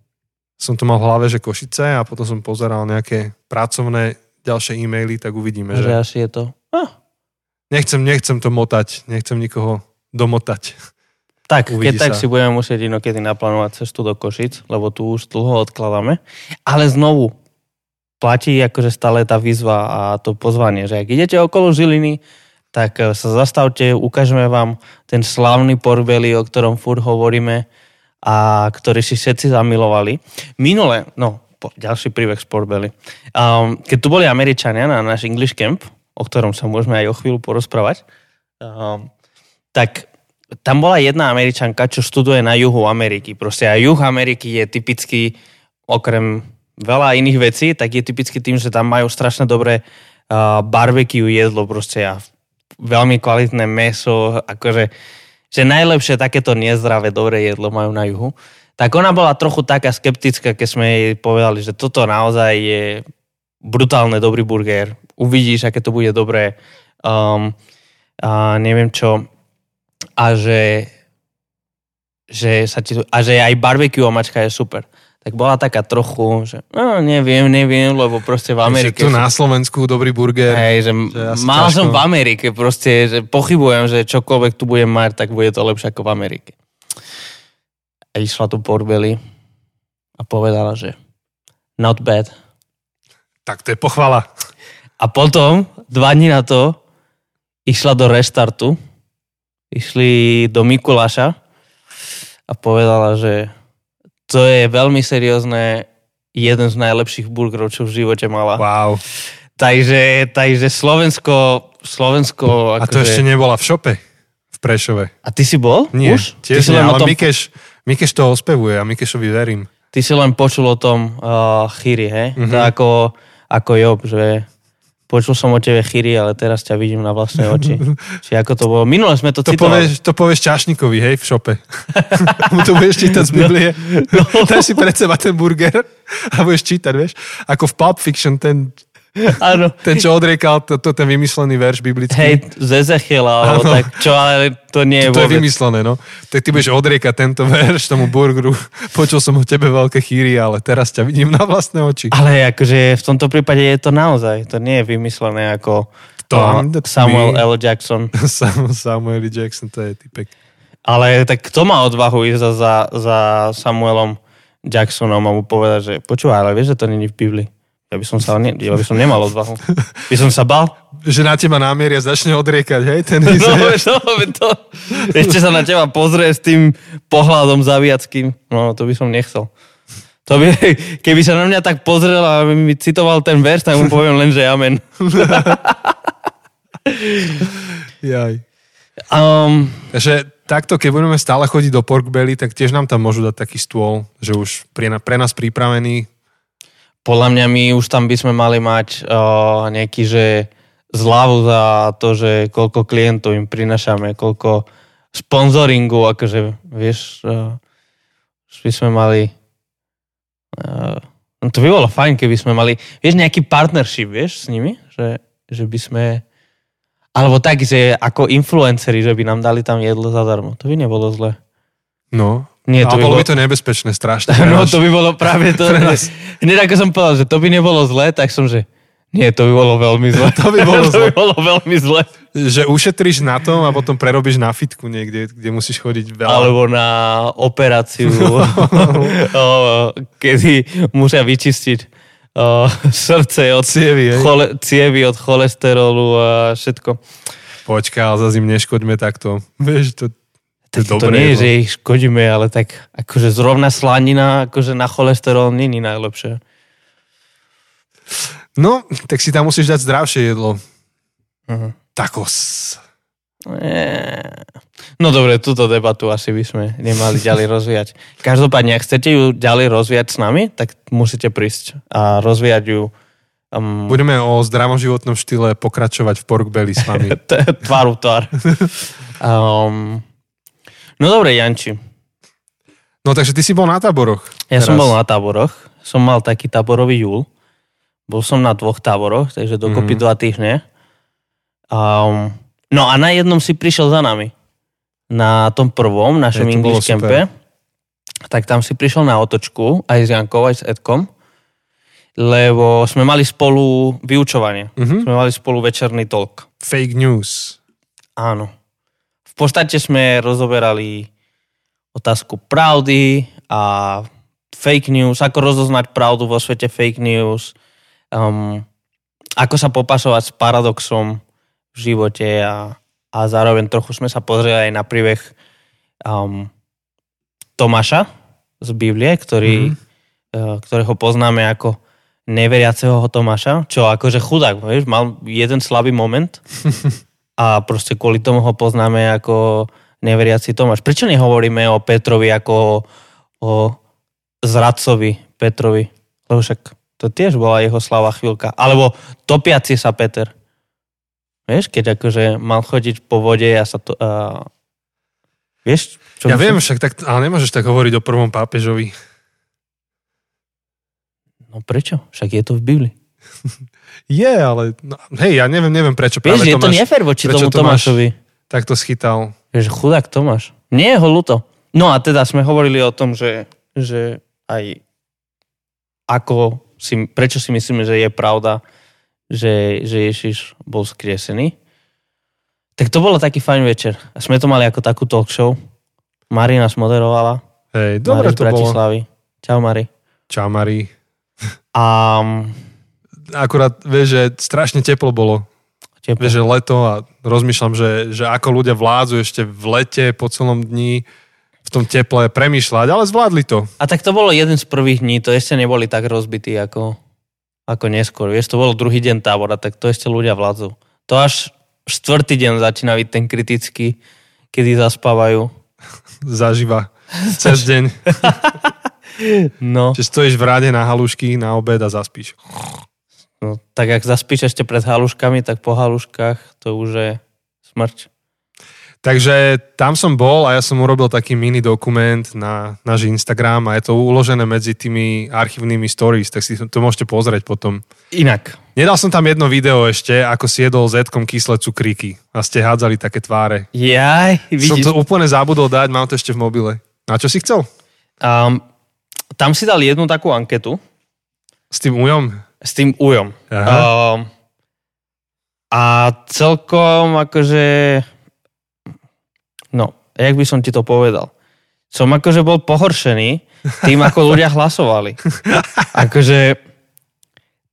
Som to mal v hlave, že Košice a potom som pozeral nejaké pracovné ďalšie e-maily, tak uvidíme, Že že asi je to... Ah, nechcem, nechcem to motať, nechcem nikoho domotať. tak, keď Uvidí tak sa. si budeme musieť inokedy naplánovať cestu do Košic, lebo tu už dlho odkladáme. Ale znovu, platí akože stále tá výzva a to pozvanie, že ak idete okolo Žiliny, tak eh, sa zastavte, ukážeme vám ten slávny Porbeli, o ktorom furt hovoríme a ktorý si všetci zamilovali. Minule, no, po, ďalší príbeh z Porbeli. Um, keď tu boli Američania na náš English Camp, o ktorom sa môžeme aj o chvíľu porozprávať, um, tak tam bola jedna Američanka, čo študuje na juhu Ameriky. Proste a juh Ameriky je typický, okrem veľa iných vecí, tak je typicky tým, že tam majú strašne dobré uh, barbecue jedlo proste a veľmi kvalitné meso, akože že najlepšie takéto nezdravé dobré jedlo majú na juhu. Tak ona bola trochu taká skeptická, keď sme jej povedali, že toto naozaj je brutálne dobrý burger. Uvidíš, aké to bude dobré. Um, a neviem čo. A že, že sa ti, a že aj barbecue omačka je super tak bola taká trochu, že no, neviem, neviem, lebo proste v Amerike... Že tu na Slovensku dobrý burger. Hej, že, že mal ťažko. som v Amerike, proste, že pochybujem, že čokoľvek tu budem mať, tak bude to lepšie ako v Amerike. A išla tu Porbeli a povedala, že not bad. Tak to je pochvala. A potom, dva dní na to, išla do restartu, išli do Mikuláša a povedala, že to je veľmi seriózne, jeden z najlepších burgerov, čo v živote mala. Wow. Takže, takže Slovensko, Slovensko... A to akože... ešte nebola v šope v Prešove. A ty si bol? Nie, Už? tiež nie, ale tom... Mikeš, Mikeš to ospevuje a Mikešovi verím. Ty si len počul o tom uh, chýri, hej? Mm-hmm. To ako, ako Job, že Počul som o tebe chyri, ale teraz ťa vidím na vlastné oči. Či ako to bolo? Minule sme to, to citovali. Povieš, to povieš Čašnikovi, hej, v šope. Mu to budeš čítať z no. Biblie. No. Dáš si pred seba ten burger a budeš čítať, vieš. Ako v Pulp Fiction, ten Áno. Ten, čo odriekal, to, to ten vymyslený verš biblický. Hej, z Ezechiela, alebo tak, čo, ale to nie je To, to je vymyslené, no. Tak ty budeš odriekať tento verš tomu burgeru. Počul som o tebe veľké chýry, ale teraz ťa vidím na vlastné oči. Ale akože v tomto prípade je to naozaj. To nie je vymyslené ako to, uh, Samuel L. Jackson. Samuel L. Jackson, to je typek. Ale tak kto má odvahu ísť za, za, za Samuelom Jacksonom a mu povedať, že počúvaj, ale vieš, že to není v Biblii. Ja by som sa ne, ja by som nemal odvahu. By som sa bal. Že na teba námieria začne odriekať, hej? Ten no, no, to, ešte sa na teba pozrie s tým pohľadom zaviackým. No, to by som nechcel. To by, keby sa na mňa tak pozrel a mi citoval ten verš, tak mu poviem len, že amen. Jaj. Um, že takto, keď budeme stále chodiť do Pork Belly, tak tiež nám tam môžu dať taký stôl, že už pre, pre nás pripravený podľa mňa my už tam by sme mali mať uh, nejaký, že zľavu za to, že koľko klientov im prinašame, koľko sponzoringu, akože, vieš, uh, by sme mali uh, to by bolo fajn, keby sme mali, vieš, nejaký partnership, vieš, s nimi, že, že by sme alebo tak, že ako influenceri, že by nám dali tam jedlo zadarmo. To by nebolo zle. No, nie, to by bolo by to nebezpečné strašne. No to by bolo práve to. Hneď ako som povedal, že to by nebolo zlé, tak som, že nie, to by bolo veľmi zle. to by bolo, to by bolo veľmi zle. Že ušetríš na tom a potom prerobíš na fitku niekde, kde musíš chodiť veľa. Alebo na operáciu, kedy musia vyčistiť srdce od cievy, chole, cievy od cholesterolu a všetko. Počkaj, ale zase im neškoďme takto. Vieš, to, tak to, to nie je, že ich škodíme, ale tak akože zrovna slanina akože na cholesterol není najlepšie. No, tak si tam musíš dať zdravšie jedlo. Uh-huh. Takos. No dobre, túto debatu asi by sme nemali ďalej rozvíjať. Každopádne, ak chcete ju ďalej rozvíjať s nami, tak musíte prísť a rozvíjať ju Um, Budeme o zdravom životnom štýle pokračovať v Pork Belly s vami. Tváru tvár. Um, No dobre, Janči. No takže ty si bol na táboroch. Ja teraz. som bol na táboroch. Som mal taký táborový júl. Bol som na dvoch táboroch, takže dokopy mm. dva týždne. Um, no a na jednom si prišiel za nami. Na tom prvom, našom Je, English campe. Tak tam si prišiel na otočku, aj s Jankou, aj s Edkom. Lebo sme mali spolu vyučovanie. Mm-hmm. Sme mali spolu večerný talk. Fake news. Áno v podstate sme rozoberali otázku pravdy a fake news, ako rozoznať pravdu vo svete fake news, um, ako sa popasovať s paradoxom v živote a, a zároveň trochu sme sa pozreli aj na príbeh um, Tomáša z Biblie, ktorý, mm-hmm. uh, ktorého poznáme ako neveriaceho Tomáša, čo akože chudák, vieš, mal jeden slabý moment a proste kvôli tomu ho poznáme ako neveriaci Tomáš. Prečo nehovoríme o Petrovi ako o, zradcovi Petrovi? Lebo však to tiež bola jeho slava chvíľka. Alebo topiaci sa Peter. Vieš, keď akože mal chodiť po vode a sa to... Uh, vieš? Čo ja viem, však tak, ale nemôžeš tak hovoriť o prvom pápežovi. No prečo? Však je to v Biblii. je, ale no, hej, ja neviem, neviem prečo Vieš, je Tomáš, to nefér voči tomu Tomášovi. Tak to schytal. Vieš, chudák Tomáš. Nie je ho ľúto. No a teda sme hovorili o tom, že, že aj ako si, prečo si myslíme, že je pravda, že, že Ježiš bol skriesený. Tak to bolo taký fajn večer. A sme to mali ako takú talk show. Mari nás moderovala. Hej, dobre Mari to Bratislavy. bolo. Čau Mari. Čau Mari. A... Akurát, vieš, že strašne teplo bolo. Teplo. Vieš, že leto a rozmýšľam, že, že ako ľudia vládzu ešte v lete po celom dni v tom teple premýšľať, ale zvládli to. A tak to bolo jeden z prvých dní, to ešte neboli tak rozbití ako, ako neskôr. Vieš, to bolo druhý deň tábora, tak to ešte ľudia vládzu. To až štvrtý deň začína byť ten kritický, kedy zaspávajú. Zaživa. Cez deň. no. Čiže stojíš v ráde na halušky na obed a zaspíš. No, tak ak zaspíš ešte pred haluškami, tak po haluškách to už je smrť. Takže tam som bol a ja som urobil taký mini dokument na náš Instagram a je to uložené medzi tými archívnymi stories, tak si to môžete pozrieť potom. Inak. Nedal som tam jedno video ešte, ako si jedol Zetkom kyslé cukríky a ste hádzali také tváre. Jaj, vidíš. Som to úplne zabudol dať, mám to ešte v mobile. A čo si chcel? Um, tam si dal jednu takú anketu. S tým ujom? S tým ujom. Aha. Um, a celkom akože No, jak by som ti to povedal? Som akože bol pohoršený tým, ako ľudia hlasovali. Akože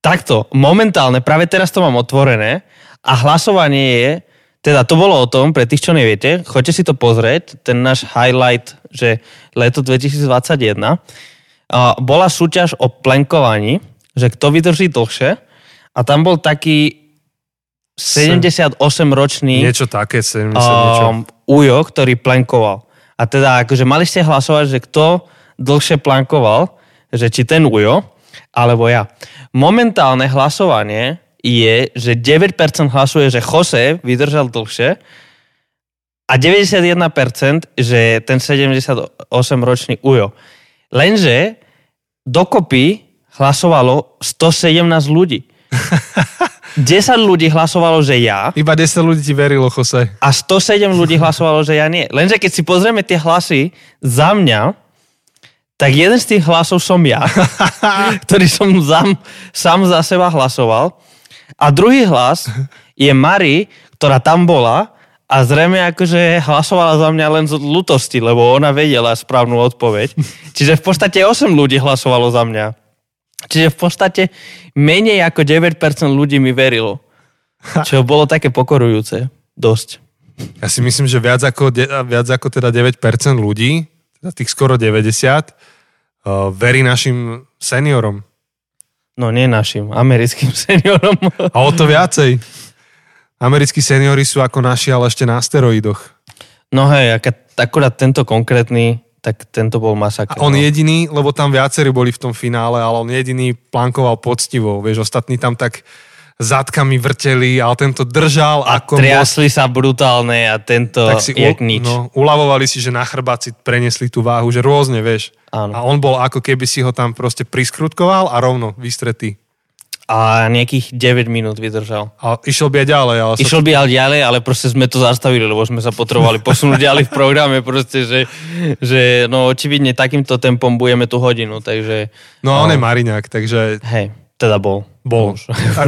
takto, momentálne, práve teraz to mám otvorené a hlasovanie je, teda to bolo o tom, pre tých, čo neviete, choďte si to pozrieť, ten náš highlight, že leto 2021, bola súťaž o plenkovaní, že kto vydrží dlhšie a tam bol taký 78-ročný niečo také, 70 niečo. Um, Ujo, ktorý plankoval. A teda akože mali ste hlasovať, že kto dlhšie plankoval, že či ten Ujo, alebo ja. Momentálne hlasovanie je, že 9% hlasuje, že Jose vydržal dlhšie a 91%, že ten 78-ročný Ujo. Lenže dokopy hlasovalo 117 ľudí. 10 ľudí hlasovalo, že ja. Iba 10 ľudí ti verilo, Jose. A 107 ľudí hlasovalo, že ja nie. Lenže keď si pozrieme tie hlasy za mňa, tak jeden z tých hlasov som ja, ktorý som sám, sám za seba hlasoval. A druhý hlas je Mari, ktorá tam bola a zrejme akože hlasovala za mňa len z lutosti, lebo ona vedela správnu odpoveď. Čiže v podstate 8 ľudí hlasovalo za mňa. Čiže v podstate menej ako 9% ľudí mi verilo. Čo bolo také pokorujúce. Dosť. Ja si myslím, že viac ako, viac ako teda 9% ľudí, teda tých skoro 90, uh, verí našim seniorom. No nie našim, americkým seniorom. A o to viacej. Americkí seniori sú ako naši, ale ešte na steroidoch. No hej, akurát tento konkrétny tak tento bol masaker. A on no. jediný, lebo tam viacerí boli v tom finále, ale on jediný plankoval poctivo. Vieš, ostatní tam tak zadkami vrteli, ale tento držal. A ako triasli bol... sa brutálne a tento tak si jak u... nič. No, uľavovali si, že na chrbáci prenesli tú váhu, že rôzne, vieš. Áno. A on bol ako keby si ho tam proste priskrutkoval a rovno vystretý a nejakých 9 minút vydržal. A išiel by aj ďalej. Ale išiel by aj ďalej, ale proste sme to zastavili, lebo sme sa potrebovali posunúť ďalej v programe, proste, že, že no očividne takýmto tempom budeme tú hodinu, takže... No a on no, je Mariňák, takže... Hej, teda bol. Bol.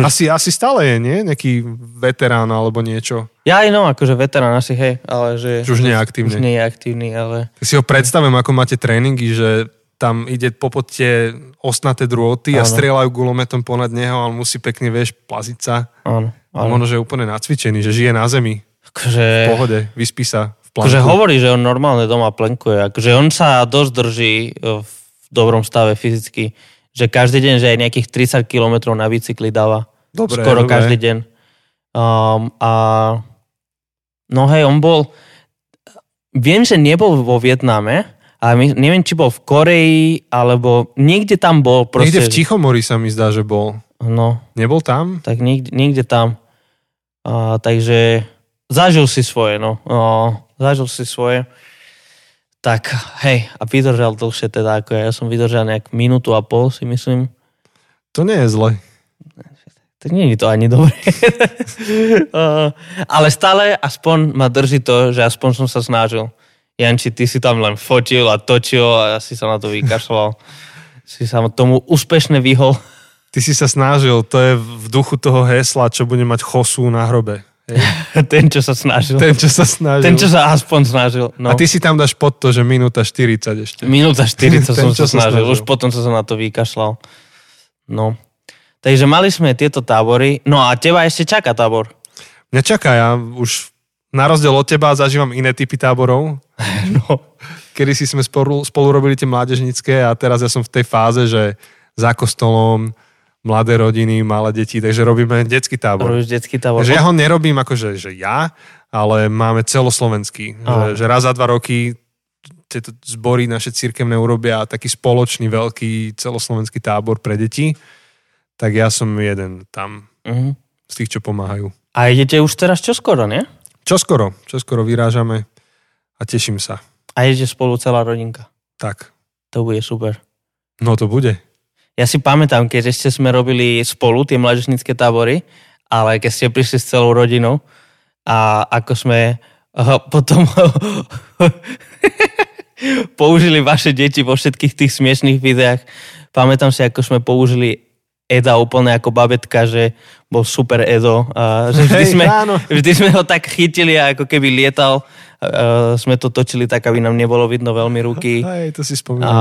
Asi, asi stále je, nie? Nejaký veterán alebo niečo. Ja aj no, akože veterán asi, hej, ale že... Už nie je aktívny. Už nie je aktívny, ale... Si ho predstavím, ako máte tréningy, že tam ide po tie ostnaté drôty a strieľajú gulometom ponad neho a on musí pekne, vieš, plaziť sa. Áno. A možno, že je úplne nacvičený, že žije na zemi. Akože... V pohode, vyspí sa v plánku. Akože hovorí, že on normálne doma plenkuje. Akože on sa dosť drží v dobrom stave fyzicky. Že každý deň, že aj nejakých 30 km na bicykli dáva. Dobre, Skoro dobre. každý deň. Um, a no hej, on bol viem, že nebol vo Vietname, ale my, neviem, či bol v Koreji, alebo niekde tam bol. Proste, Niekde v Tichomori sa mi zdá, že bol. No, Nebol tam? tak niekde, niekde tam. A, takže zažil si svoje, no. O, zažil si svoje. Tak, hej, a vydržal dlhšie teda ako ja. Ja som vydržal nejak minútu a pol, si myslím. To nie je zle. Tak nie je to ani dobre. Uh, ale stále aspoň ma drží to, že aspoň som sa snažil. Janči, ty si tam len fotil a točil a ja si sa na to vykašľal. si sa tomu úspešne vyhol. Ty si sa snažil, to je v duchu toho hesla, čo bude mať chosu na hrobe. Ten, čo sa snažil. Ten, čo sa snažil. Ten, čo sa aspoň snažil. No. A ty si tam dáš pod to, že minúta 40 ešte. Minúta 40 Ten, som sa snažil. snažil. Už potom som sa na to vykašľal. No. Takže mali sme tieto tábory. No a teba ešte čaká tábor. Mňa čaká, ja už na rozdiel od teba zažívam iné typy táborov. No. Kedy si sme spolu, spolu robili tie mládežnické a teraz ja som v tej fáze, že za kostolom, mladé rodiny, malé deti, takže robíme detský tábor. Robíš detský tábor. Že ja ho nerobím akože že ja, ale máme celoslovenský. Áno. Že, že raz za dva roky tieto zbory naše církevné urobia taký spoločný veľký celoslovenský tábor pre deti. Tak ja som jeden tam Uh-huh. z tých, čo pomáhajú. A idete už teraz čoskoro, nie? Čoskoro, čoskoro vyrážame a teším sa. A idete spolu celá rodinka. Tak, To bude super. no to bude. Ja si pamätám, keď ešte sme robili spolu tie mládežnické tábory, ale keď ste prišli s celou rodinou a ako sme potom použili vaše deti vo všetkých tých smiešných videách. Pamätám si, ako sme použili Eda úplne ako babetka, že bol super Edo. A že vždy, Hej, sme, áno. vždy sme ho tak chytili a ako keby lietal. Uh, sme to točili tak, aby nám nebolo vidno veľmi ruky Hej, to si spomínam. a,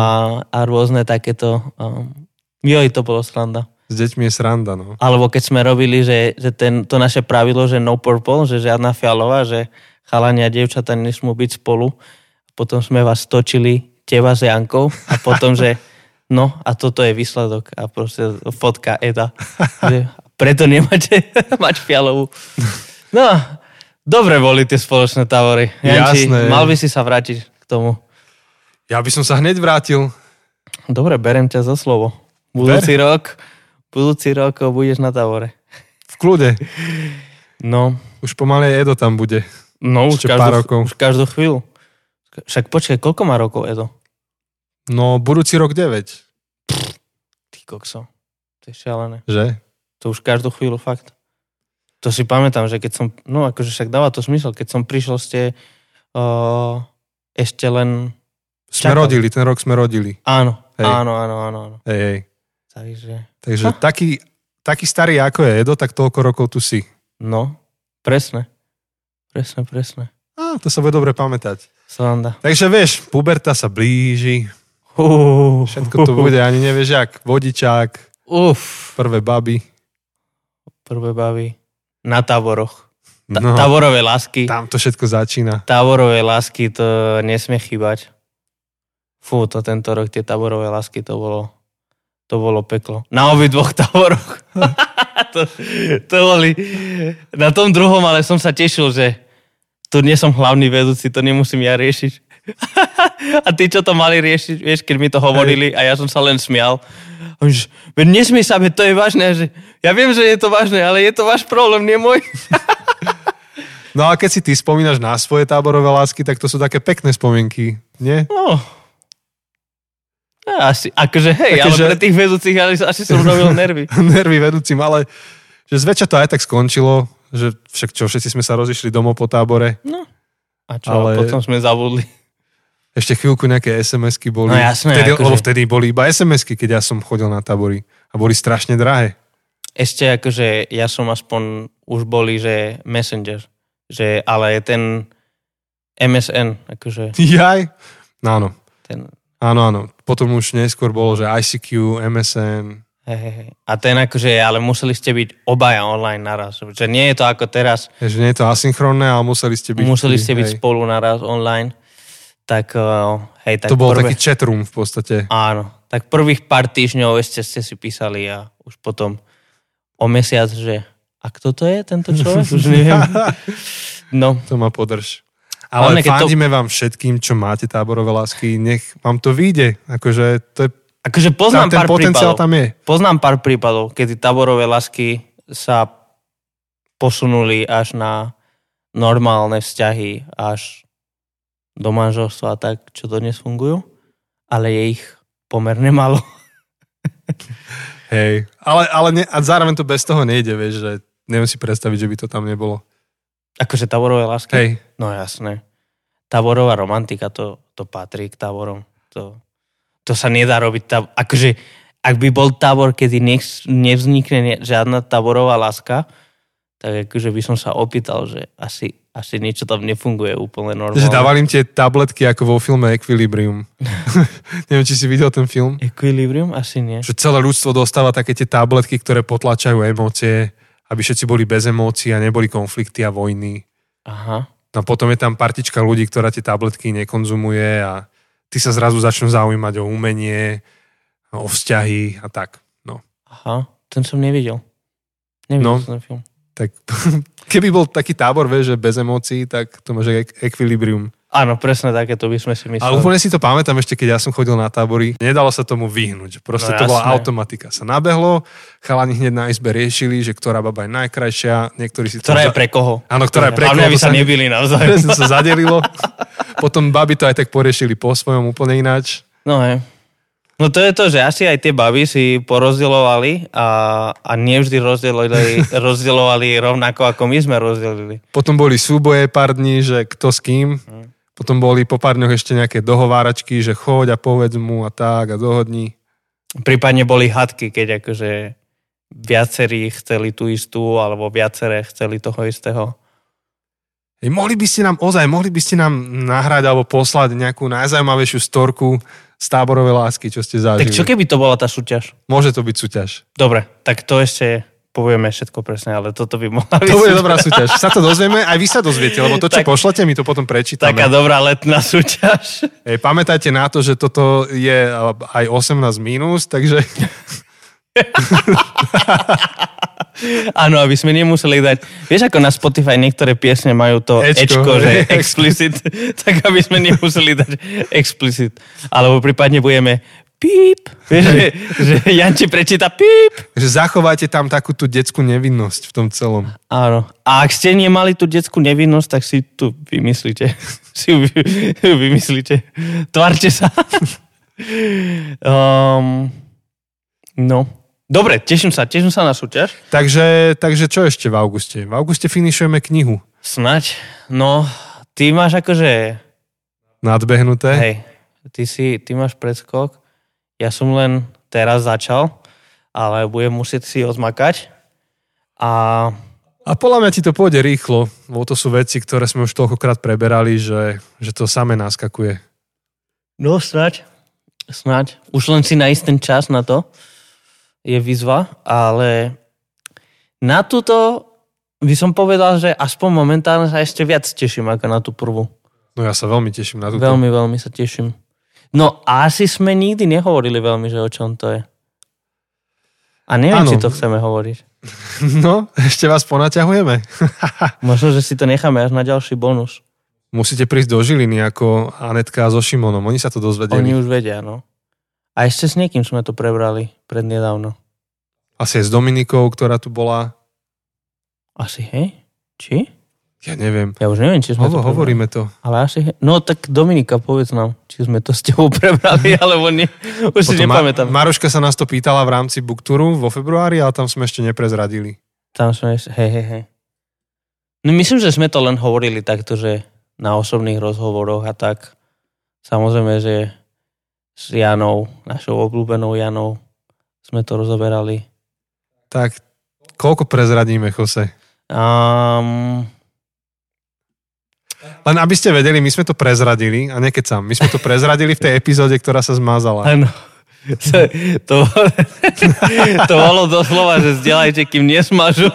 a rôzne takéto. Um, joj, to bolo sranda. S deťmi je sranda, no. Alebo keď sme robili, že, že ten, to naše pravidlo, že no purple, že žiadna fialová, že chalania a dievčatá nesmú byť spolu. Potom sme vás točili, teba s Jankou a potom, že no a toto je výsledok a proste fotka Eda. preto nemáte mať fialovú. No, dobre boli tie spoločné tábory. Janči, Jasné. mal by si sa vrátiť k tomu. Ja by som sa hneď vrátil. Dobre, berem ťa za slovo. Budúci rok, budúci rok budeš na tábore. V kľude. No, Už pomaly Edo tam bude. no už, každú, už každú chvíľu. Však počkaj, koľko má rokov Edo? No, budúci rok 9, Ty kokso. To je šialené. že? To už každú chvíľu fakt. To si pamätám, že keď som, no akože však dáva to smysl, keď som prišiel ste uh, ešte len, Sme Čakal. rodili, ten rok sme rodili. áno, Hej. áno, áno, áno, áno. Hej, hej. Takže, Takže Ha. taký, taký starý ako je Edo, tak toľko rokov tu si. no, presne. Presne, presne. Á, to sa bude dobre pamätať. Sranda. Takže vieš, puberta sa blíži, Uh, všetko to bude, ani nevieš jak, vodičák, Uf, prvé baby. prvé baví. Na táboroch. Ta- No, Táborové lásky. tam to všetko začína. Táborové lásky, to nesmie chýbať. Fú, to tento rok tie táborové lásky, to bolo, to bolo peklo. Na obi dvoch táboroch. to, to boli... Na tom druhom, ale som sa tešil, že tu nie som hlavný vedúci, to nemusím ja riešiť. a tí, čo to mali riešiť, vieš, keď mi to hovorili a ja som sa len smial. A "Veď nesmie sa, veď to je vážne. Že, ja viem, že je to vážne, ale je to váš problém, nie môj. No a keď si ty spomínaš na svoje táborové lásky, tak to sú také pekné spomienky, nie? No. Asi, akože hej, Také, ale pre tých vedúcich ale asi som robil nervy. Nervy vedúcim, ale že zväčša to aj tak skončilo, že však čo, všetci sme sa rozišli domov po tábore. A čo, Ale- potom sme zabudli. Ešte chvíľku nejaké SMS-ky boli. No jasné, Vtedy, akože- lebo vtedy boli iba SMS-ky, keď ja som chodil na tábory. A boli strašne drahé. Ešte akože ja som aspoň už boli, že Messenger. Že, ale ten MSN, akože Jaj? No, áno. ten, Áno, áno. Potom už neskôr bolo, že ICQ, MSN. Hej, hej. A ten akože, ale museli ste byť obaja online naraz. Že nie je to ako teraz, Je, že nie je to asynchronné, ale museli ste byť... museli ste byť hej. spolu naraz online. Tak, uh, hej, tak To bol prvé- taký chatroom v podstate. Áno, tak prvých pár týždňov ešte ste si písali a už potom o mesiac, že a kto to je tento človek? Už neviem. No, To ma podrž. Ale Hlavne, keď to- fandíme vám všetkým, čo máte táborové lásky, nech vám to vyjde. Akože to je, Akože poznám ten pár potenciál prípadov. tam je. Poznám pár prípadov, kedy taborové lásky sa posunuli až na normálne vzťahy, až do manželstva a tak, čo dodnes fungujú, ale je ich pomerne málo. Hej. Ale, ale ne, a zároveň to bez toho nejde, vieš, že neviem si predstaviť, že by to tam nebolo. Akože taborové lásky? Hej. No jasné. Taborová romantika, to, to patrí k táborom. To, to sa nedá robiť. Tab- akože, ak by bol tábor, kedy nech, nevznikne ne- žiadna táborová láska, tak akože by som sa opýtal, že asi, asi niečo tam nefunguje úplne normálne. Že dávali im tie tabletky ako vo filme Equilibrium. neviem, či si videl ten film. Equilibrium? Asi nie. Že celé ľudstvo dostáva také tie tabletky, ktoré potlačajú emócie, aby všetci boli bez emócií a neboli konflikty a vojny. Aha. No potom je tam partička ľudí, ktorá tie tabletky nekonzumuje a ty sa zrazu začnú zaujímať o umenie, o vzťahy a tak. No, Aha. Ten som nevidel. Nevidel No. som ten film. tak keby bol taký tábor, vieš, že bez emócií, tak to máš ek- ekvilibrium. Áno, presne také, to by sme si mysleli. Ale úplne si to pamätám ešte, keď ja som chodil na tábory. Nedalo sa tomu vyhnúť. Proste No to bola automatika. Sa nabehlo, chalani hneď na izbe riešili, že ktorá baba je najkrajšia. Niektorí si to Ktorá je za- pre koho? Áno, ktorá je pre Hlavne, koho, aby to sa nebili navzájom. Presne sa zadelilo. Potom baby to aj tak poriešili po svojom úplne ináč. No hej. No to je to, že asi aj tie baby si porozdeľovali a, a nevždy rozdeľovali, rozdeľovali rovnako, ako my sme rozdelili. Potom boli súboje pár dní, že kto s kým. Hm. Potom boli po pár dňoch ešte nejaké dohováračky, že choď a povedz mu a tak a dohodni. Prípadne boli hadky, keď akože viacerí chceli tú istú, alebo viaceré chceli toho istého. Ej, mohli by ste nám, ozaj, mohli by ste nám nahrať alebo poslať nejakú najzaujímavejšiu storku z táborovej lásky, čo ste zažili. Tak čo keby to bola tá súťaž? Môže to byť súťaž. Dobre, tak to ešte povieme všetko presne, ale toto by mohla byť To bude dobrá súťaž. Sa to dozvieme, aj vy sa dozviete, lebo to, čo Tak- pošlete, my to potom prečítame. Taká dobrá letná súťaž. Ej, pamätajte na to, že toto je aj 18 minus, takže Áno, aby sme nemuseli dať... Vieš, ako na Spotify niektoré piesne majú to Ečko, Ečko, že explicit, tak aby sme nemuseli dať explicit. Alebo prípadne budeme píp. Vieš, že, že Janči prečíta píp. že zachovajte tam takú tú detskú nevinnosť v tom celom. Áno. A ak ste nemali tú detskú nevinnosť, tak si tu vymyslíte. Si ju vy- vymyslíte. Tvárte sa. um, no. Dobre, teším sa. Teším sa na súťaž. Takže, takže čo ešte v auguste? V auguste finišujeme knihu. Snaď. No, ty máš akože... Nadbehnuté. Hej, ty, si, ty máš predskok. Ja som len teraz začal, ale budem musieť si odmakať. A A podľa mňa ti to pôjde rýchlo, lebo to sú veci, ktoré sme už toľkokrát preberali, že, že to samé naskakuje. no snaď, snaď. Už len si nájsť ten čas na to je výzva, ale na túto by som povedal, že aspoň momentálne sa ešte viac teším ako na tú prvú. No ja sa veľmi teším na túto. Veľmi, veľmi sa teším. No asi sme nikdy nehovorili veľmi, že o čom to je. A neviem, Áno. či to chceme hovoriť. No, ešte vás ponaťahujeme. Možno, že si to necháme až na ďalší bonus. Musíte prísť do Žiliny ako Anetka so Šimonom. Oni sa to dozvedeli. Oni už vedia, no. A ešte s niekým sme to prebrali prednedávno. Asi aj s Dominikou, ktorá tu bola. Asi, hej? Či? Ja neviem. Ja už neviem, či sme Hovo, to hovoríme to. Ale asi. No tak Dominika, povedz nám, či sme to s tebou prebrali, alebo nie. Už si Potom Ma- nepamätám. Maruška sa nás to pýtala v rámci Bookturu vo februári, ale tam sme ešte neprezradili. Tam sme, ešte- hej, hej, hej. No myslím, že sme to len hovorili takto, že na osobných rozhovoroch a tak. Samozrejme, že s Janou, našou obľúbenou Janou, sme to rozoberali. Tak, koľko prezradíme, Jose? Um, Len aby ste vedeli, my sme to prezradili, a nekecam, my sme to prezradili v tej epizóde, ktorá sa zmazala. áno. To, to bolo doslova, že zdieľajte, kým nesmažu.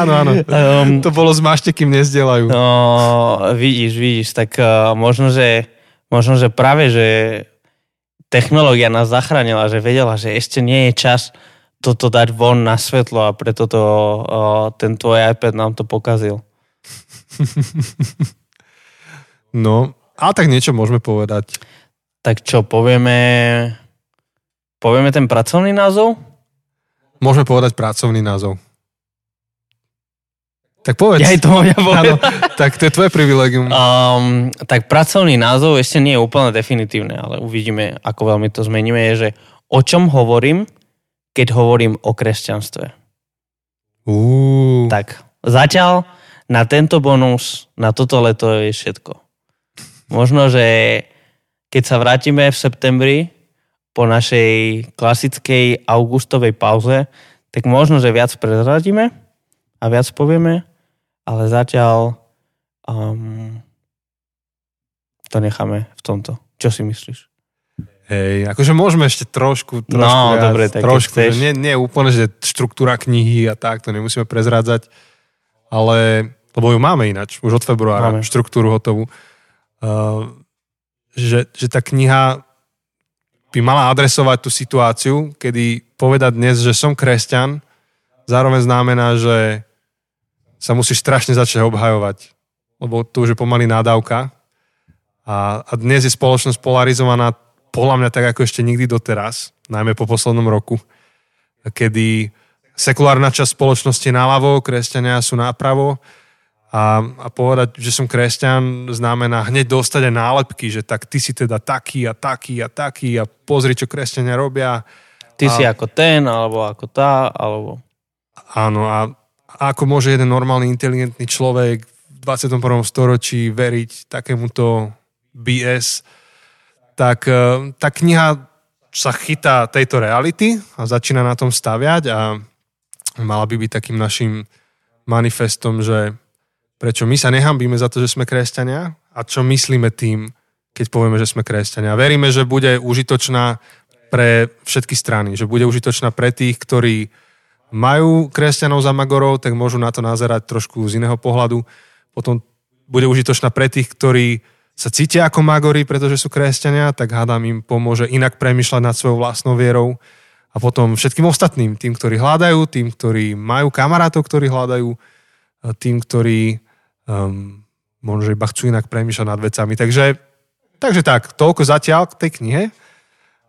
áno, áno. Um, To bolo zmažte, kým nezdieľajú. No, vidíš, vidíš, tak uh, možno, že, možno, že práve, že technológia nás zachránila, že vedela, že ešte nie je čas toto dať von na svetlo a preto to, uh, ten tvoj iPad nám to pokazil. No, a tak niečo môžeme povedať. Tak čo, povieme, povieme ten pracovný názov? Môžeme povedať pracovný názov. Tak povedz. Ja aj to ja. Áno, tak to je tvoje privilegium. Um, tak pracovný názov ešte nie je úplne definitívne, ale uvidíme, ako veľmi to zmeníme, je, že o čom hovorím, keď hovorím o kresťanstve. Uú, Tak, zatiaľ na tento bonus, na toto leto je všetko. Možno, že keď sa vrátime v septembri po našej klasickej augustovej pauze, tak možno, že viac prezradíme a viac povieme, ale zatiaľ um, to necháme v tomto. Čo si myslíš? hej, akože môžeme ešte trošku, trošku No, viac, dobre, tak trošku, chceš. nie, nie úplne, že štruktúra knihy a tak, to nemusíme prezrádzať, ale, lebo ju máme ináč, už od februára, Máme. štruktúru hotovú, uh, že, že tá kniha by mala adresovať tú situáciu, kedy povedať dnes, že som kresťan, zároveň znamená, že sa musíš strašne začať obhajovať, lebo to už je pomaly nádavka. A, a dnes je spoločnosť polarizovaná podľa mňa tak ako ešte nikdy doteraz, najmä po poslednom roku, kedy sekulárna časť spoločnosti je naľavo, kresťania sú napravo a, a povedať, že som kresťan, znamená hneď dostať aj nálepky, že tak ty si teda taký a taký a taký a pozri, čo kresťania robia. Ty A- si ako ten, alebo ako tá, alebo... Áno, a ako môže jeden normálny, inteligentný človek v 21. storočí veriť takémuto BS, tak eh, tá kniha sa chytá tejto reality a začína na tom staviať a mala by byť takým našim manifestom, že prečo my sa nehambíme za to, že sme kresťania a čo myslíme tým, keď povieme, že sme kresťania. Veríme, že bude užitočná pre všetky strany, že bude užitočná pre tých, ktorí majú kresťanov za magorov, tak môžu na to nazerať trošku z iného pohľadu. Potom bude užitočná pre tých, ktorí sa cítia ako magori, pretože sú kresťania, tak hádam im pomôže inak premyšľať nad svojou vlastnou vierou. A potom všetkým ostatným, tým, ktorí hľadajú, tým, ktorí majú kamarátov, ktorí hľadajú, tým, ktorí um, možno že iba chcú inak premýšľať nad vecami. Takže, takže tak, toľko zatiaľ k tej knihe.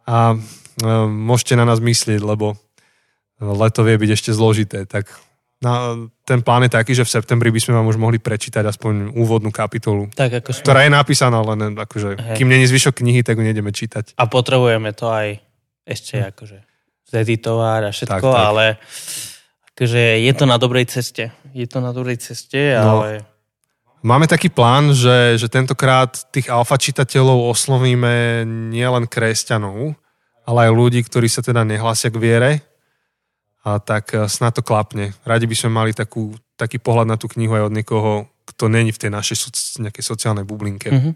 A um, môžete na nás myslieť, lebo leto vie byť ešte zložité, tak na, ten plán je taký, že v septembri by sme vám už mohli prečítať aspoň úvodnú kapitolu, Tak ako sme... ktorá je napísaná, len akože, Hej. kým není zvyšok knihy, tak ju nejdeme čítať. A potrebujeme to aj ešte akože zeditovať a všetko, Tak, tak. ale akože je to na dobrej ceste. Je to na dobrej ceste, No. ale Máme taký plán, že, že tentokrát tých alfa čitateľov oslovíme nielen kresťanov, ale aj ľudí, ktorí sa teda nehlásia k viere. A tak eh, snad to klapne. Radi by sme mali takú, taký pohľad na tú knihu aj od niekoho, kto není v tej našej soci, nejakej sociálnej bublinke. Mhm.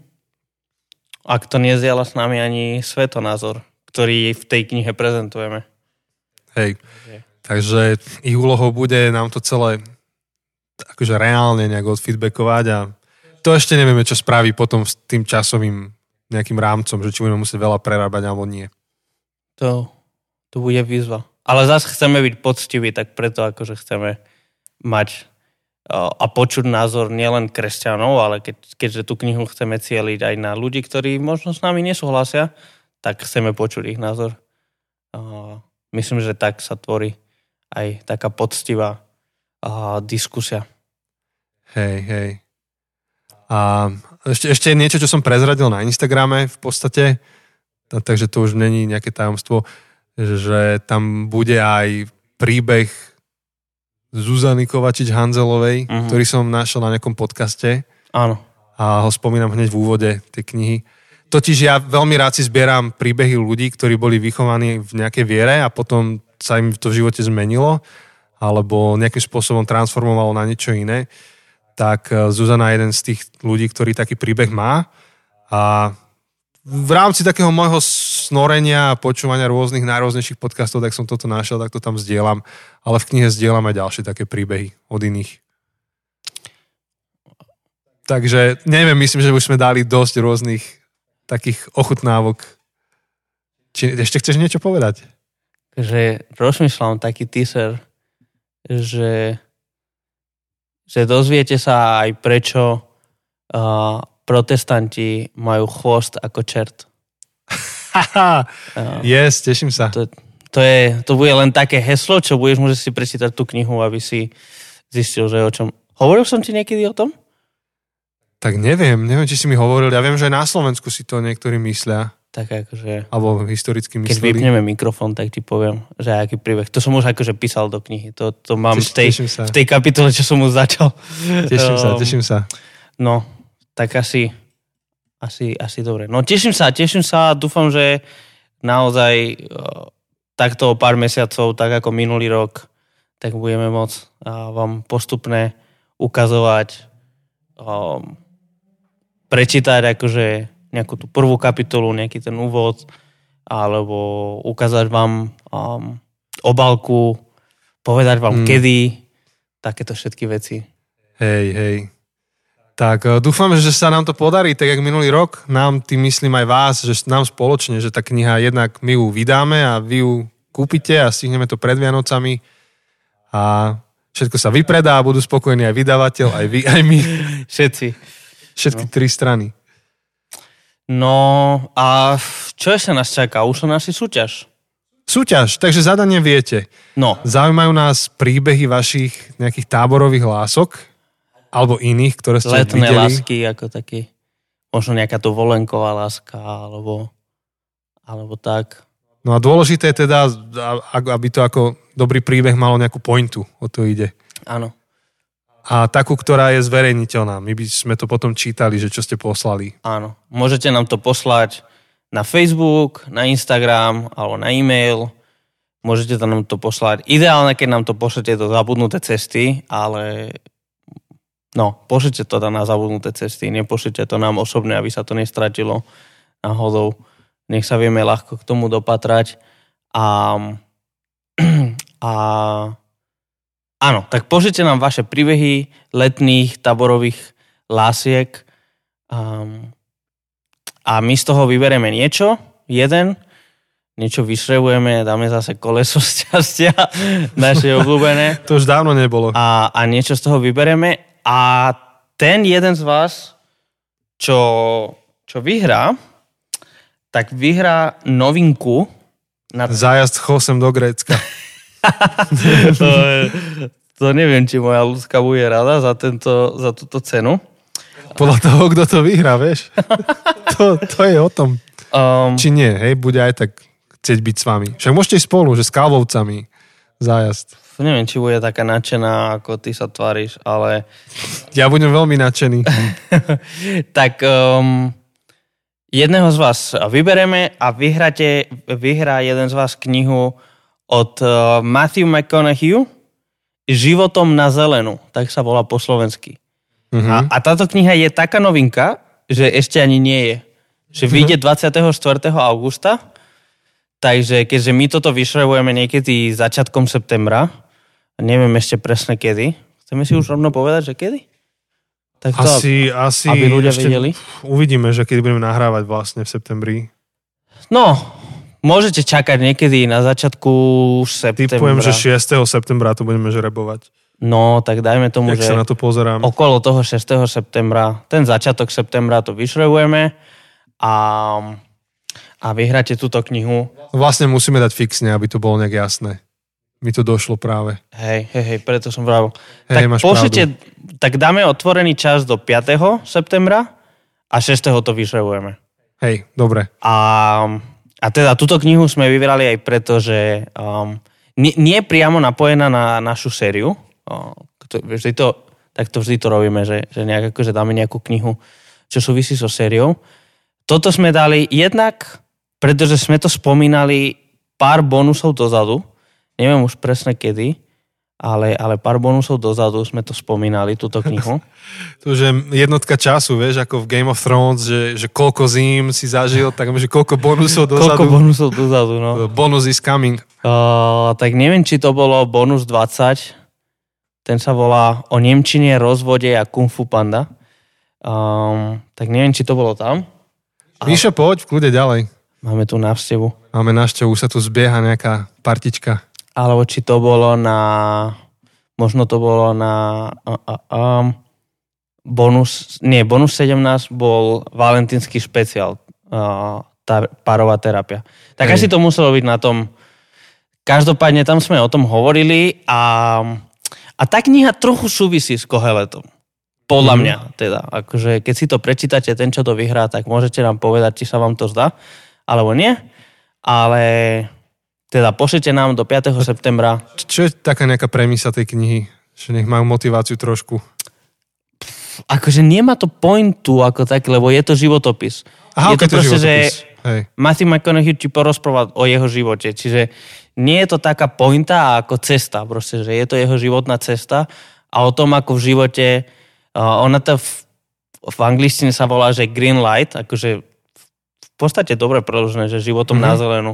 Ak to nezdieľa s nami ani svetonázor, ktorý v tej knihe prezentujeme. Hej. Takže ich úlohou bude nám to celé akože reálne nejak odfeedbackovať a to ešte nevieme, čo spraví potom s tým časovým nejakým rámcom, že či budeme musieť veľa prerábať alebo nie. To, to bude výzva. Ale zase chceme byť poctiví, tak preto akože chceme mať a počuť názor nielen kresťanov, ale keď, keďže tú knihu chceme cieliť aj na ľudí, ktorí možno s nami nesúhlasia, tak chceme počuť ich názor. Myslím, že tak sa tvorí aj taká poctivá uh, diskusia. Hej, hej. A ešte, ešte niečo, čo som prezradil na Instagrame v podstate, ta- takže to už není nejaké tajomstvo, že tam bude aj príbeh Zuzany Kovačič-Hanzelovej, Mhm. ktorý som našiel na nejakom podcaste Áno. a ho spomínam hneď v úvode tej knihy. Totiž ja veľmi rád si zbieram príbehy ľudí, ktorí boli vychovaní v nejakej viere a potom sa im to v živote zmenilo alebo nejakým spôsobom transformovalo na niečo iné. Tak eh, Zuzana je jeden z tých ľudí, ktorý taký príbeh má a v rámci takého môjho snorenia a počúvania rôznych najrôznejších podcastov, tak som toto našiel, tak to tam zdieľam. Ale v knihe zdieľam aj ďalšie také príbehy od iných. Takže neviem, myslím, že už sme dali dosť rôznych takých ochutnávok. Či ešte chceš niečo povedať? že rozmýšľam taký teaser, že že dozviete sa aj prečo uh, protestanti majú chvost ako čert. Haha, yes, teším sa. To, to, je, to bude len také heslo, čo budeš môžeš si prečítať tú knihu, aby si zistil, že o čom... Hovoril som ti niekedy o tom? Tak neviem, neviem, či si mi hovoril. Ja viem, že aj na Slovensku si to niektorí myslia. Tak akože... Alebo historicky Keď mysleli. vypneme mikrofón, tak ti poviem, že aký príbeh. To som už akože písal do knihy. To, to mám Teš- v, tej, sa. v tej kapitole, čo som už začal. Teším sa, Um, teším sa. No, tak asi, asi, asi dobre. No teším sa, teším sa dúfam, že naozaj uh, takto o pár mesiacov, tak ako minulý rok, tak budeme môcť uh, vám postupne ukazovať, um, prečítať akože nejakú tú prvú kapitolu, nejaký ten úvod, alebo ukázať vám um, obálku, povedať vám Mm. kedy, takéto všetky veci. Hej, hej. Tak eh, dúfam, že sa nám to podarí, tak jak minulý rok. Nám, tým myslím aj vás, že nám spoločne, že tá kniha jednak my ju vydáme a vy ju kúpite a stihneme to pred Vianocami a všetko sa vypredá a budú spokojní aj vydavateľ, aj vy, aj my. Všetci. Všetky tri strany. No a čo ešte nás čaká? Už sa naši súťaž. Súťaž, takže zadanie viete. No, Zaujímajú nás príbehy vašich nejakých táborových lások alebo iných, ktoré ste letné videli. lásky ako taký, možno nejaká to volenková láska, alebo, alebo tak. No a dôležité je teda, aby to ako dobrý príbeh malo nejakú pointu, o to ide. Áno. A takú, ktorá je zverejniteľná. My by sme to potom čítali, že čo ste poslali. Áno. Môžete nám to poslať na Facebook, na Instagram alebo na e-mail. Môžete to nám to poslať. Ideálne, keď nám to pošlete do zabudnuté cesty, ale no, pošlete to na zabudnuté cesty. Nepošlete to nám osobne, aby sa to nestratilo náhodou. Nech sa vieme ľahko k tomu dopatrať. A, a áno, tak pošlite nám vaše príbehy letných taborových lásiek. Um, a my z toho vyberieme niečo, jeden, niečo vyšrevujeme, dáme zase koleso šťastia, naše obľúbené To už dávno nebolo. a, a niečo z toho vyberieme a ten jeden z vás, čo, čo vyhrá, tak vyhrá novinku na Zájazd chosem do Grécka. to, je, to neviem, či moja ľudská bude rada za, tento, za túto cenu. Podľa toho, kto to vyhrá, vieš. to, to je o tom. Um, Či nie, hej, bude aj tak chcieť byť s vami. Však môžete spolu, že s kávovcami. Zájazd. neviem, či bude taká nadšená, ako ty sa tváriš, ale Ja budem veľmi nadšený. tak um, jedného z vás vybereme a vyhráte, vyhrá jeden z vás knihu od uh, Matthew McConaughey Životom na zelenú, tak sa volá po slovensky. Mhm. A, a táto kniha je taká novinka, že ešte ani nie je. Že vyjde 24. augusta, takže keďže my toto vyšrevujeme niekedy začiatkom septembra, neviem ešte presne kedy, chceme si už rovno povedať, že kedy? Tak to, Asi, asi aby ľudia ešte vedeli. uvidíme, že kedy budeme nahrávať vlastne v septembri. No, môžete čakať niekedy na začiatku septembra. Typujem, že 6. septembra to budeme žrebovať. No, tak dajme tomu, Jak že sa na to pozerám. okolo toho 6. septembra, ten začiatok septembra to vyšrevujeme a, a vyhráte túto knihu. Vlastne musíme dať fixne, aby to bolo nejak jasné. Mi to došlo práve. Hej, hej, hej, preto som vravil. Hej, tak máš pošlite, tak dáme otvorený čas do 5. septembra a 6. to vyšrevujeme. Hej, dobre. A, a teda túto knihu sme vybrali aj preto, že um, nie, nie je priamo napojená na našu sériu. To, vždy to, tak to vždy to robíme, že, že nejak akože dáme nejakú knihu, čo súvisí so sériou. Toto sme dali jednak, pretože sme to spomínali pár bonusov dozadu. Neviem už presne kedy, ale, ale pár bonusov dozadu sme to spomínali, túto knihu. To, že jednotka času, vieš, ako v Game of Thrones, že, že koľko zím si zažil, tak že koľko bonusov Koľko dozadu. bonusov dozadu, no. Bonus is coming. Uh, tak neviem, či to bolo bonus 20. Ten sa volá o Nemčine, rozvode a Kung Fu Panda. Um, tak neviem, či to bolo tam. Míšo, poď v kľude ďalej. Máme tu návštevu. Máme návštevu, už sa tu zbieha nejaká partička. Alebo či to bolo na možno to bolo na a, a, a, bonus, nie, bonus 17 bol valentínsky špeciál, a, tá párová terapia. Tak Hej. asi to muselo byť na tom, každopádne tam sme o tom hovorili a, a tá kniha trochu súvisí s Koheletom. Podľa Mhm. mňa teda. Akože keď si to prečítate, ten, čo to vyhrá, tak môžete nám povedať, či sa vám to zdá, alebo nie. Ale teda pošlite nám do 5. septembra. Čo je taká nejaká premisa tej knihy? Že nech majú motiváciu trošku. Akože nemá to pointu ako tak, lebo je to životopis. Aha, je to ok, proste, že životopis. Hej. Matthew McConaughey ti porozpráva o jeho živote. Čiže nie je to taká pointa ako cesta. Proste, že je to jeho životná cesta a o tom, ako v živote... Uh, ona to v, v angličtine sa volá, že green light, akože v podstate dobre preložené, že životom Mhm. na zelenú.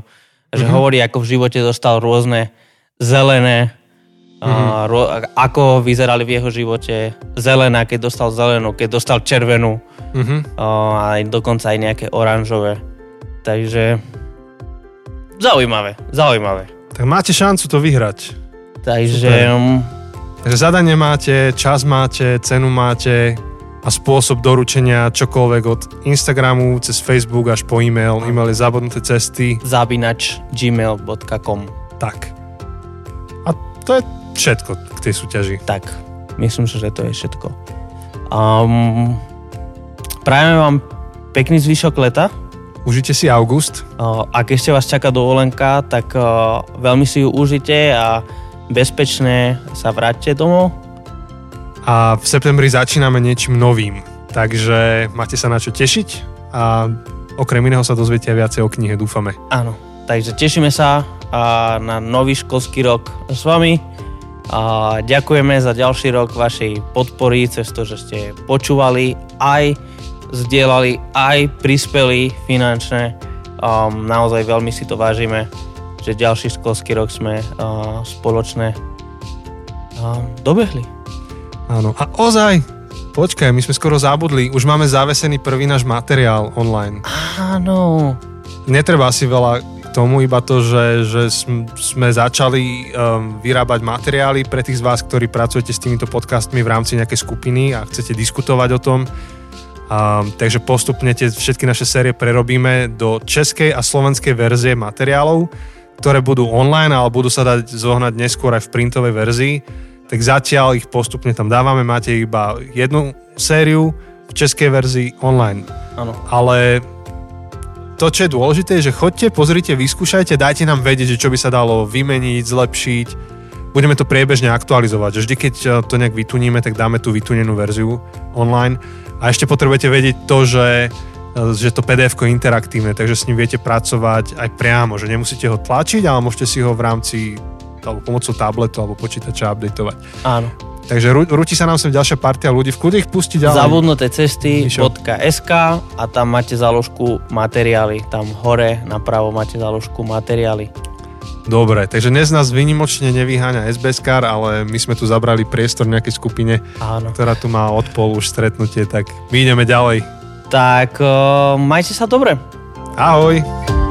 Že Mhm. hovorí, ako v živote dostal rôzne zelené Mhm. a ro, ako vyzerali v jeho živote zelená, keď dostal zelenú, keď dostal červenú Mhm. a aj dokonca aj nejaké oranžové. Takže zaujímavé, zaujímavé. Tak máte šancu to vyhrať. Takže Super. Takže zadanie máte, čas máte, cenu máte a spôsob doručenia čokoľvek od Instagramu cez Facebook až po e-mail. E-mail je zabudnuté cesty. zabinač gmail.com Tak. A to je všetko k tej súťaži. Tak, myslím si, že to je všetko. Um, prajeme vám pekný zvyšok leta. Užite si august. Uh, ak ešte vás čaká dovolenka, tak uh, veľmi si ju užite a bezpečne sa vráťte domov. A v septembri začíname niečím novým. Takže máte sa na čo tešiť a okrem iného sa dozviete viacej o knihe, dúfame. Áno, takže tešíme sa a na nový školský rok s vami. A ďakujeme za ďalší rok vašej podpory, cez to, že ste počúvali, aj zdieľali, aj prispeli finančne. Um, naozaj veľmi si to vážime, že ďalší školský rok sme uh, spoločne um, dobehli. Áno. A ozaj, počkaj, my sme skoro zabudli, už máme zavesený prvý náš materiál online. Áno, Netreba asi veľa tomu, iba to, že, že sm- sme začali um, vyrábať materiály pre tých z vás, ktorí pracujete s týmito podcastmi v rámci nejakej skupiny a chcete diskutovať o tom. Um, takže postupne tie všetky naše série prerobíme do českej a slovenskej verzie materiálov, ktoré budú online, ale budú sa dať zohnať neskôr aj v printovej verzii. Tak zatiaľ ich postupne tam dávame, máte iba jednu sériu v českej verzii online áno. ale to, čo je dôležité, je, že chodte, pozrite, vyskúšajte, dajte nám vedieť, že čo by sa dalo vymeniť, zlepšiť. Budeme to priebežne aktualizovať. Vždy, keď eh, to nejak vytuníme, tak dáme tú vytunenú verziu online. A ešte potrebujete vedieť to, že, eh, že to pdf je interaktívne, takže s ním viete pracovať aj priamo, že nemusíte ho tlačiť, ale môžete si ho v rámci alebo pomocou tabletu alebo počítača updateovať. áno. Takže rú, rúti sa nám sem ďalšia partia ľudí, v kľude ich pustiť ďalej. Zabudnuté cesty. .sk a tam máte záložku materiály. Tam hore napravo máte záložku materiály. Dobre, takže dnes nás vynimočne nevyháňa SBS ale my sme tu zabrali priestor nejakej skupine, Áno. ktorá tu má odpol už stretnutie, tak my ideme ďalej. Tak uh, majte sa dobre. Ahoj!